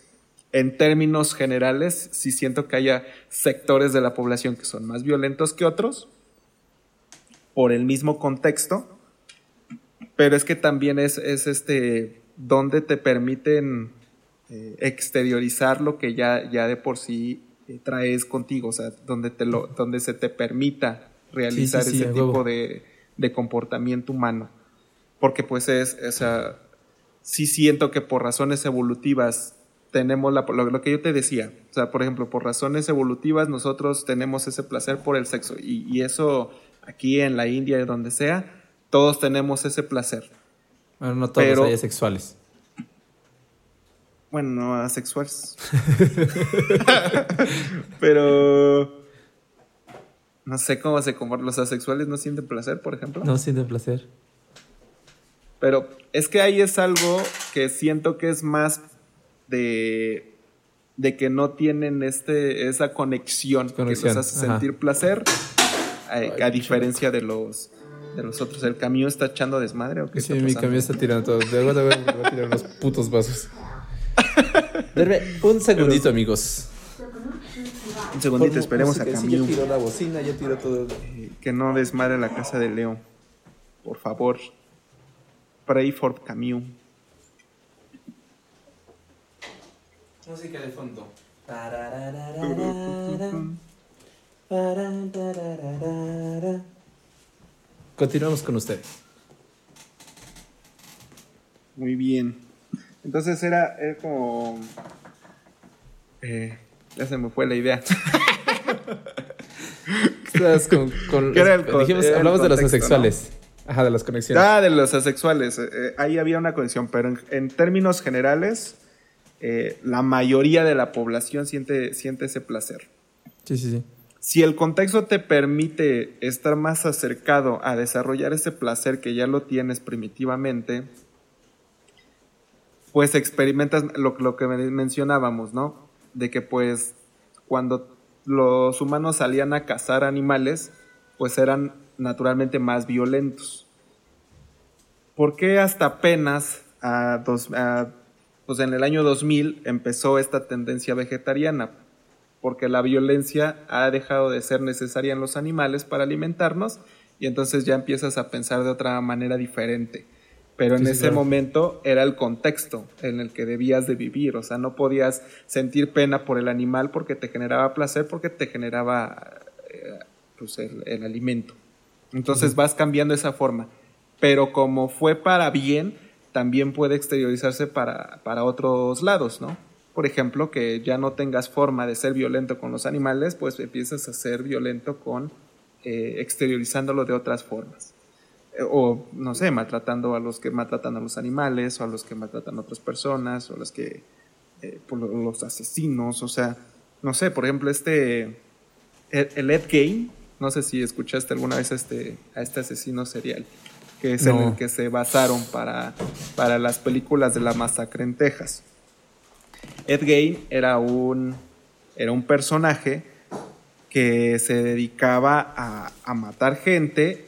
en términos generales, sí siento que haya sectores de la población que son más violentos que otros por el mismo contexto, pero es que también es, es este, donde te permiten eh, exteriorizar lo que ya, ya de por sí eh, traes contigo, o sea, donde, te lo, donde se te permita realizar ese tipo de, de, comportamiento humano. Porque pues es, o sea, sí siento que por razones evolutivas tenemos la, lo, lo, que yo te decía, o sea, por ejemplo, por razones evolutivas nosotros tenemos ese placer por el sexo y, y eso aquí en la India y donde sea, todos tenemos ese placer. Bueno, no todos Pero, hay sexuales. Bueno, no asexuales. Pero. No sé cómo se comportan. ¿Los asexuales no sienten placer, por ejemplo? No sienten placer. Pero es que ahí es algo que siento que es más de, de que no tienen este, esa conexión, que los hace sentir placer, a, diferencia de los, de los otros. ¿El camión está echando desmadre o qué Sí, mi camión está tirando todo. De verdad, voy a tirar unos putos vasos un segundito, amigos. Un segundito, esperemos a Camilo. ya la bocina, ya todo. Eh, que no desmadre la casa de Leo. Por favor. Pray for Camille. Música de fondo. Continuamos con ustedes. Muy bien. Entonces era, como... Eh, ya se me fue la idea. con, dijimos, hablamos de los asexuales. Ajá, de las conexiones. Ah, de los asexuales. Eh, eh, ahí había una conexión, pero en, términos generales, la mayoría de la población siente, siente ese placer. Sí, sí, sí. Si el contexto te permite estar más acercado a desarrollar ese placer que ya lo tienes primitivamente, pues experimentas lo, que mencionábamos, ¿no? De que pues cuando los humanos salían a cazar animales, pues eran naturalmente más violentos. ¿Por qué hasta apenas a dos, pues en el año 2000 empezó esta tendencia vegetariana? Porque la violencia ha dejado de ser necesaria en los animales para alimentarnos y entonces ya empiezas a pensar de otra manera diferente pero en ese momento era el contexto en el que debías de vivir, o sea, no podías sentir pena por el animal porque te generaba placer, porque te generaba eh, pues el, alimento. Entonces vas cambiando esa forma, pero como fue para bien, también puede exteriorizarse para, para otros lados, ¿no? Por ejemplo, que ya no tengas forma de ser violento con los animales, pues empiezas a ser violento con eh, exteriorizándolo de otras formas. Eh, o no sé, maltratando a los que maltratan a los animales, o a los que maltratan a otras personas, o a los que, eh, los asesinos, o sea, no sé, por ejemplo, este, el Ed Gein, no sé si escuchaste alguna vez a este, a este asesino serial, que es en el que se basaron para, para las películas de la masacre en Texas. Ed Gein era un, era un personaje que se dedicaba a, a matar gente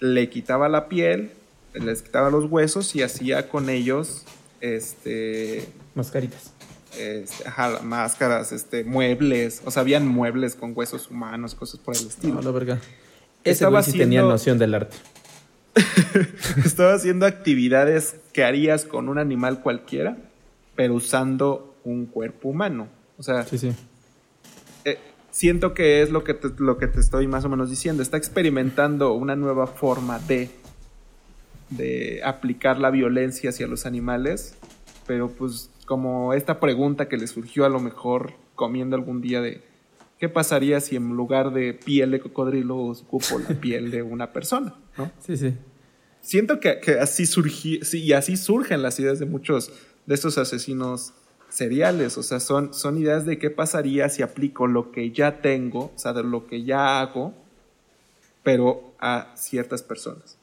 le quitaba la piel, les quitaba los huesos y hacía con ellos este mascaritas. Este, ajá, máscaras, este, muebles, o sea, habían muebles con huesos humanos, cosas por el estilo. No, la verga. Ese Estaba sí tenía noción del arte. Estaba haciendo actividades que harías con un animal cualquiera, pero usando un cuerpo humano. O sea, sí, sí. Eh, siento que es lo que, te, lo que te estoy más o menos diciendo. Está experimentando una nueva forma de, de aplicar la violencia hacia los animales, pero pues como esta pregunta que le surgió a lo mejor comiendo algún día de ¿qué pasaría si en lugar de piel de cocodrilo ocupo la piel de una persona? ¿no? Sí, sí. Siento que, así surgi, sí, y así surgen las ideas de muchos de estos asesinos seriales, o sea, son, son ideas de qué pasaría si aplico lo que ya tengo, o sea, de lo que ya hago, pero a ciertas personas.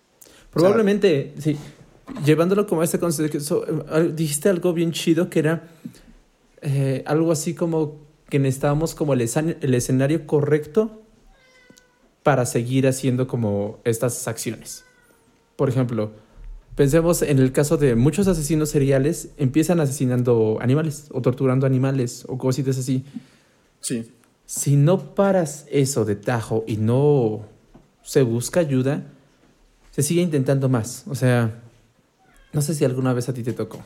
Probablemente, sí, llevándolo como a este concepto, dijiste algo bien chido que era eh, algo así como que necesitábamos como el, el escenario correcto para seguir haciendo como estas acciones. Por ejemplo, pensemos en el caso de muchos asesinos seriales empiezan asesinando animales o torturando animales o cositas así. Sí. Si no paras eso de tajo y no se busca ayuda, se sigue intentando más. O sea, no sé si alguna vez a ti te tocó.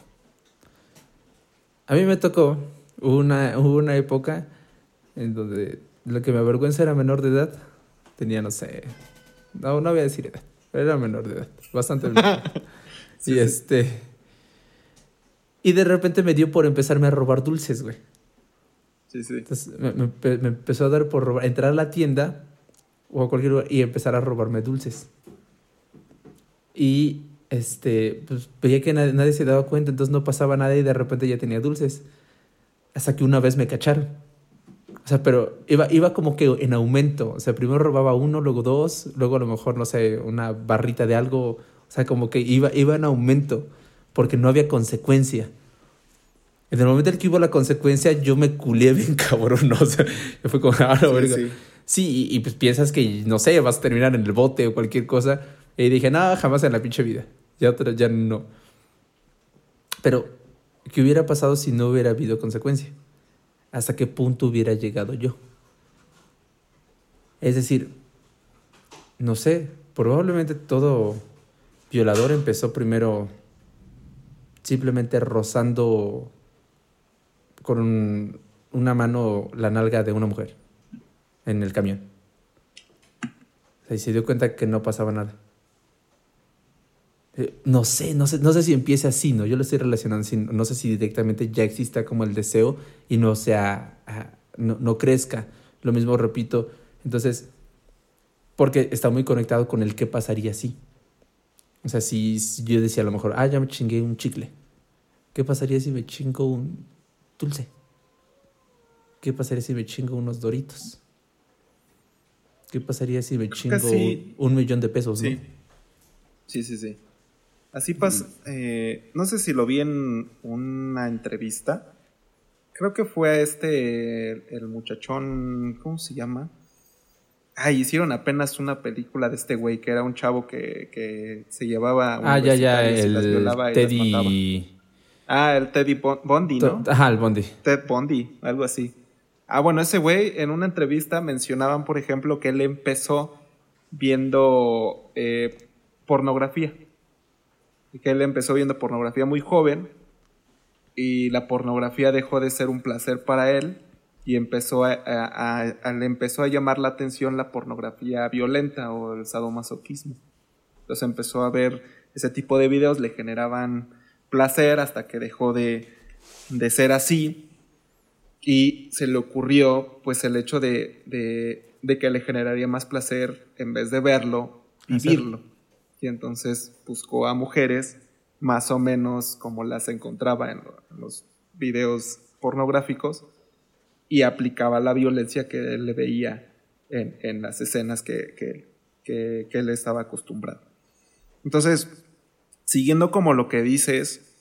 A mí me tocó una, una época en donde lo que me avergüenza era menor de edad. Tenía, no sé, no, no voy a decir edad, pero era menor de edad, bastante menor. y este... Y de repente me dio por empezarme a robar dulces, güey. Sí, sí. Entonces me, me, empezó a dar por robar, entrar a la tienda o a cualquier lugar y empezar a robarme dulces. Y este, pues veía que nadie, nadie, se daba cuenta, entonces no pasaba nada y de repente ya tenía dulces. Hasta que una vez me cacharon. O sea, pero iba, iba como que en aumento. O sea, primero robaba uno, luego dos, luego a lo mejor, no sé, una barrita de algo. O sea, como que iba, iba en aumento porque no había consecuencia. En el momento en que hubo la consecuencia, yo me culé bien cabrón, ¿no? O sea, fue como, ah, sí, sí. sí y, pues piensas que, no sé, vas a terminar en el bote o cualquier cosa. Y dije, nada, jamás en la pinche vida. Ya, ya no. Pero, ¿qué hubiera pasado si no hubiera habido consecuencia? ¿Hasta qué punto hubiera llegado yo? Es decir, no sé, probablemente todo violador empezó primero simplemente rozando con una mano la nalga de una mujer en el camión. y se dio cuenta que no pasaba nada. Eh, no sé, no sé, no sé si empiece así, ¿no? Yo lo estoy relacionando, no sé si directamente ya exista como el deseo y no sea, ah, no, no crezca. Lo mismo repito, entonces, porque está muy conectado con el qué pasaría si. O sea, si yo decía a lo mejor, ah, ya me chingué un chicle. ¿Qué pasaría si me chingo un dulce? ¿Qué pasaría si me chingo unos doritos? ¿Qué pasaría si me chingo un, millón de pesos? Sí. Sí, sí, sí. Así pasa. Eh, no sé si lo vi en una entrevista. Creo que fue a este, el muchachón, ¿cómo se llama? Ah, hicieron apenas una película de este güey que era un chavo que, se llevaba. Ah, ya, ya, el Teddy. ah, el Teddy Bondi, ¿no? Ajá, el Bondi. Ted Bondi, algo así. Ah, bueno, ese güey en una entrevista mencionaban, por ejemplo, que él empezó viendo eh, pornografía que él empezó viendo pornografía muy joven y la pornografía dejó de ser un placer para él y empezó a, le empezó a llamar la atención la pornografía violenta o el sadomasoquismo. Entonces empezó a ver ese tipo de videos, le generaban placer hasta que dejó de, de ser así y se le ocurrió pues el hecho de, de, de que le generaría más placer en vez de verlo, vivirlo y entonces buscó a mujeres más o menos como las encontraba en, los videos pornográficos y aplicaba la violencia que él le veía en, las escenas que, que, él estaba acostumbrado. Entonces, siguiendo como lo que dices,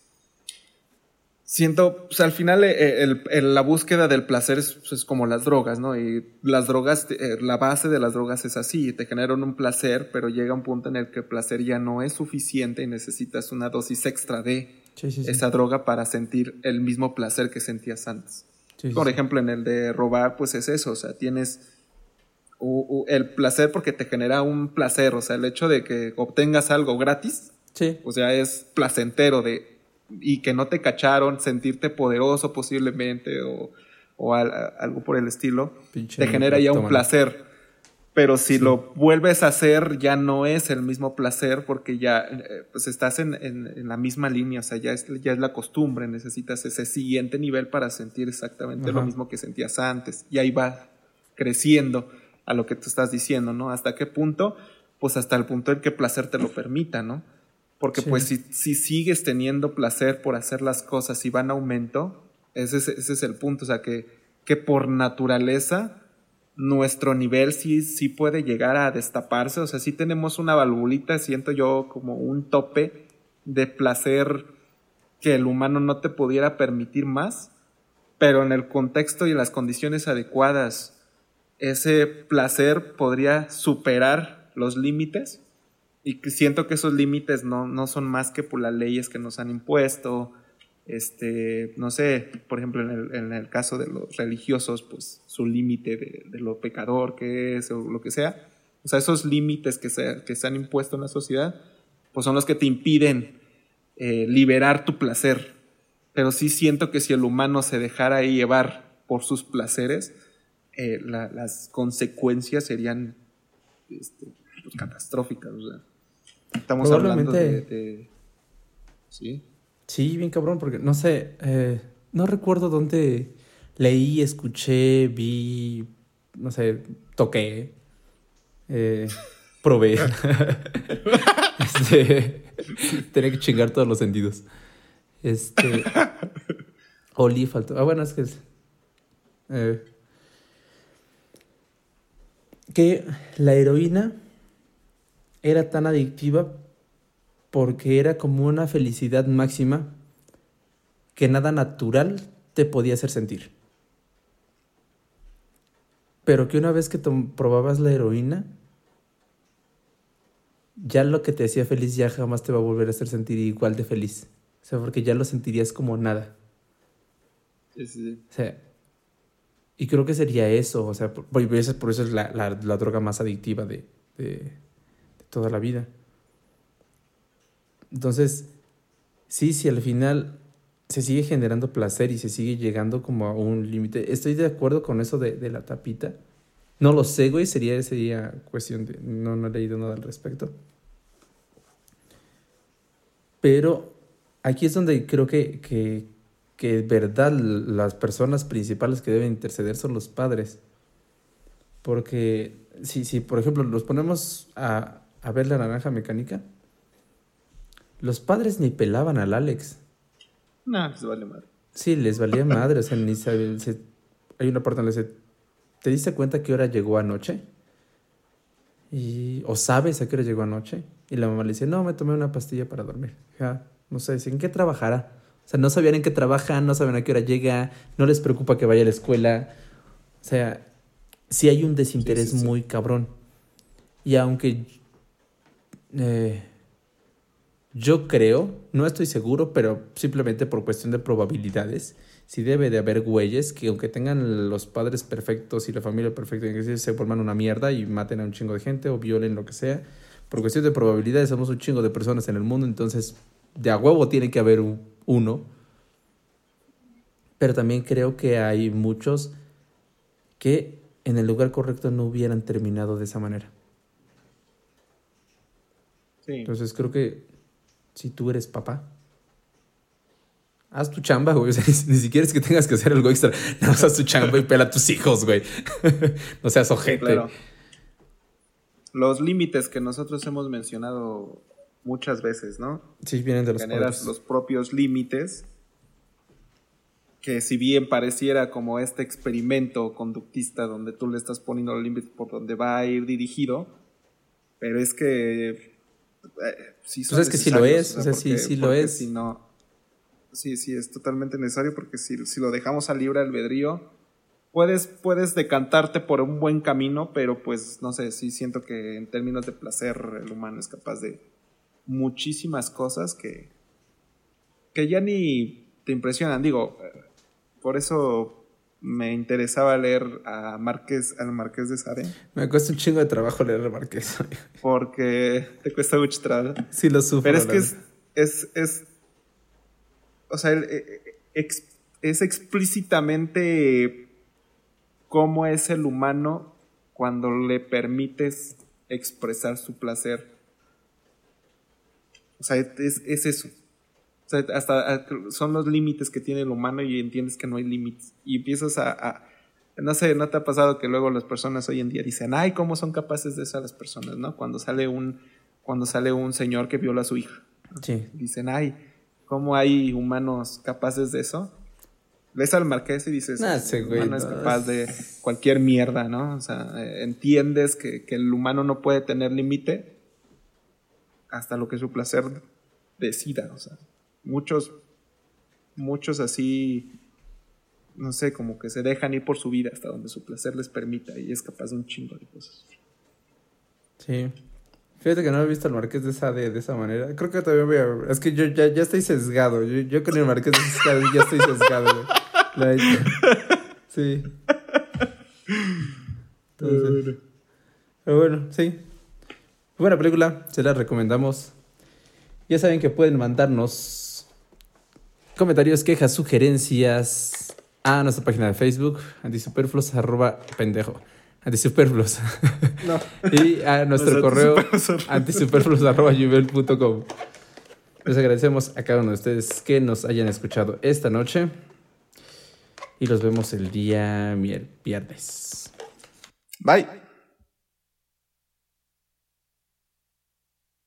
siento, pues al final eh, la búsqueda del placer pues, es, como las drogas, ¿no? Y las drogas, eh, la base de las drogas es así, te generan un placer, pero llega un punto en el que el placer ya no es suficiente y necesitas una dosis extra de esa droga para sentir el mismo placer que sentías antes. Por ejemplo, en el de robar, pues es eso, o sea, tienes el placer porque te genera un placer, o sea, el hecho de que obtengas algo gratis, o sea, es placentero de y que no te cacharon, sentirte poderoso posiblemente o, o algo por el estilo, te genera ya un placer. Pero si lo vuelves a hacer, ya no es el mismo placer porque ya eh, pues estás en, en, la misma línea, o sea, ya es, ya es la costumbre, necesitas ese siguiente nivel para sentir exactamente lo mismo que sentías antes. Y ahí va creciendo a lo que tú estás diciendo, ¿no? ¿Hasta qué punto? Pues hasta el punto en que placer te lo permita, ¿no? Porque pues si, si, sigues teniendo placer por hacer las cosas y van a aumento, ese es, ese es el punto. O sea, que, que por naturaleza nuestro nivel sí, sí puede llegar a destaparse. O sea, sí tenemos una valvulita, siento yo como un tope de placer que el humano no te pudiera permitir más, pero en el contexto y las condiciones adecuadas, ese placer podría superar los límites. Y siento que esos límites no, no son más que por las leyes que nos han impuesto, este, no sé, por ejemplo, en el, en el caso de los religiosos, pues su límite de, de, lo pecador que es o lo que sea, o sea, esos límites que se, que se han impuesto en la sociedad, pues son los que te impiden eh, liberar tu placer. Pero sí siento que si el humano se dejara llevar por sus placeres, eh, la, las consecuencias serían este, pues, catastróficas. O sea, estamos hablando de, de ¿sí? Sí, bien cabrón, porque no sé, eh, no recuerdo dónde leí, escuché, vi, no sé, toqué, eh, probé. este, tenía que chingar todos los sentidos. Este. Oli faltó. Ah, bueno, es que. Eh, que la heroína era tan adictiva porque era como una felicidad máxima que nada natural te podía hacer sentir. Pero que una vez que probabas la heroína, ya lo que te hacía feliz ya jamás te va a volver a hacer sentir igual de feliz. O sea, porque ya lo sentirías como nada. Sí, sí. O sea, y creo que sería eso. O sea, por, por eso es la, la, la droga más adictiva de toda la vida. Entonces, sí, si al final se sigue generando placer y se sigue llegando como a un límite. Estoy de acuerdo con eso de, de, la tapita. No lo sé, güey, sería, sería cuestión de... No, no he leído nada al respecto. Pero aquí es donde creo que, que, que verdad las personas principales que deben interceder son los padres. Porque si, si por ejemplo, los ponemos a, a ver la naranja mecánica, los padres ni pelaban al Alex. No, les vale madre. Sí, les valía madre. O sea, ni sabe, se, hay una parte donde dice, ¿te diste cuenta qué hora llegó anoche? Y, ¿O sabes a qué hora llegó anoche? Y la mamá le dice, no, me tomé una pastilla para dormir. Ja, no sé, ¿en qué trabajará? O sea, no sabían en qué trabajan, no saben a qué hora llega, no les preocupa que vaya a la escuela. O sea, sí hay un desinterés sí, sí, sí. muy cabrón. Y aunque... Eh, yo creo, no estoy seguro, pero simplemente por cuestión de probabilidades, sí debe de haber güeyes que aunque tengan los padres perfectos y la familia perfecta, se forman una mierda y maten a un chingo de gente o violen lo que sea, por cuestión de probabilidades somos un chingo de personas en el mundo, entonces de a huevo tiene que haber un, uno. Pero también creo que hay muchos que en el lugar correcto no hubieran terminado de esa manera. Sí. Entonces creo que si tú eres papá, haz tu chamba, güey. O sea, ni, siquiera es que tengas que hacer algo extra. No, haz tu chamba y pela a tus hijos, güey. no seas ojete. Sí, claro. Los límites que nosotros hemos mencionado muchas veces, ¿no? Sí, vienen de los Generas padres. los propios límites que si bien pareciera como este experimento conductista donde tú le estás poniendo los límites por donde va a ir dirigido, pero es que eh, sí pues es que sí lo es, o sea, porque, sí, sí lo es. Si no, sí, sí, es totalmente necesario porque si, si lo dejamos a libre albedrío, puedes, puedes decantarte por un buen camino, pero pues no sé, sí siento que en términos de placer el humano es capaz de muchísimas cosas que, que ya ni te impresionan. Digo, por eso me interesaba leer a Márquez, al Marqués de Sade. Me cuesta un chingo de trabajo leer a Márquez. Porque te cuesta mucho trabajo. Sí, lo sufro. Pero es que es, es, es, o sea, es, es explícitamente cómo es el humano cuando le permites expresar su placer. O sea, es, es eso. O sea, hasta son los límites que tiene el humano y entiendes que no hay límites. Y empiezas a, a, no sé, ¿no te ha pasado que luego las personas hoy en día dicen, ay, cómo son capaces de eso las personas, ¿no? Cuando sale un, cuando sale un señor que viola a su hija. Sí. Dicen, ay, ¿cómo hay humanos capaces de eso? Ves al marqués y dices, nah, ese el güey humano no, es capaz de cualquier mierda, ¿no? O sea, eh, entiendes que, que el humano no puede tener límite hasta lo que su placer decida, o sea muchos, muchos así no sé, como que se dejan ir por su vida hasta donde su placer les permita y es capaz de un chingo de cosas. Sí. Fíjate que no he visto al Marqués de Sade de esa manera. Creo que todavía voy a. Es que yo ya, ya estoy sesgado. Yo, yo con el Marqués de Sade ya estoy sesgado, güey. Sí. Entonces, pero bueno, sí. Buena película, se la recomendamos. Ya saben que pueden mandarnos comentarios, quejas, sugerencias a nuestra página de Facebook, antisuperfluos, arroba pendejo. Antisuperfluos. No. y a nuestro correo antisuperfluos. antisuperfluos.gmail.com Les agradecemos a cada uno de ustedes que nos hayan escuchado esta noche. Y los vemos el día viernes. Bye.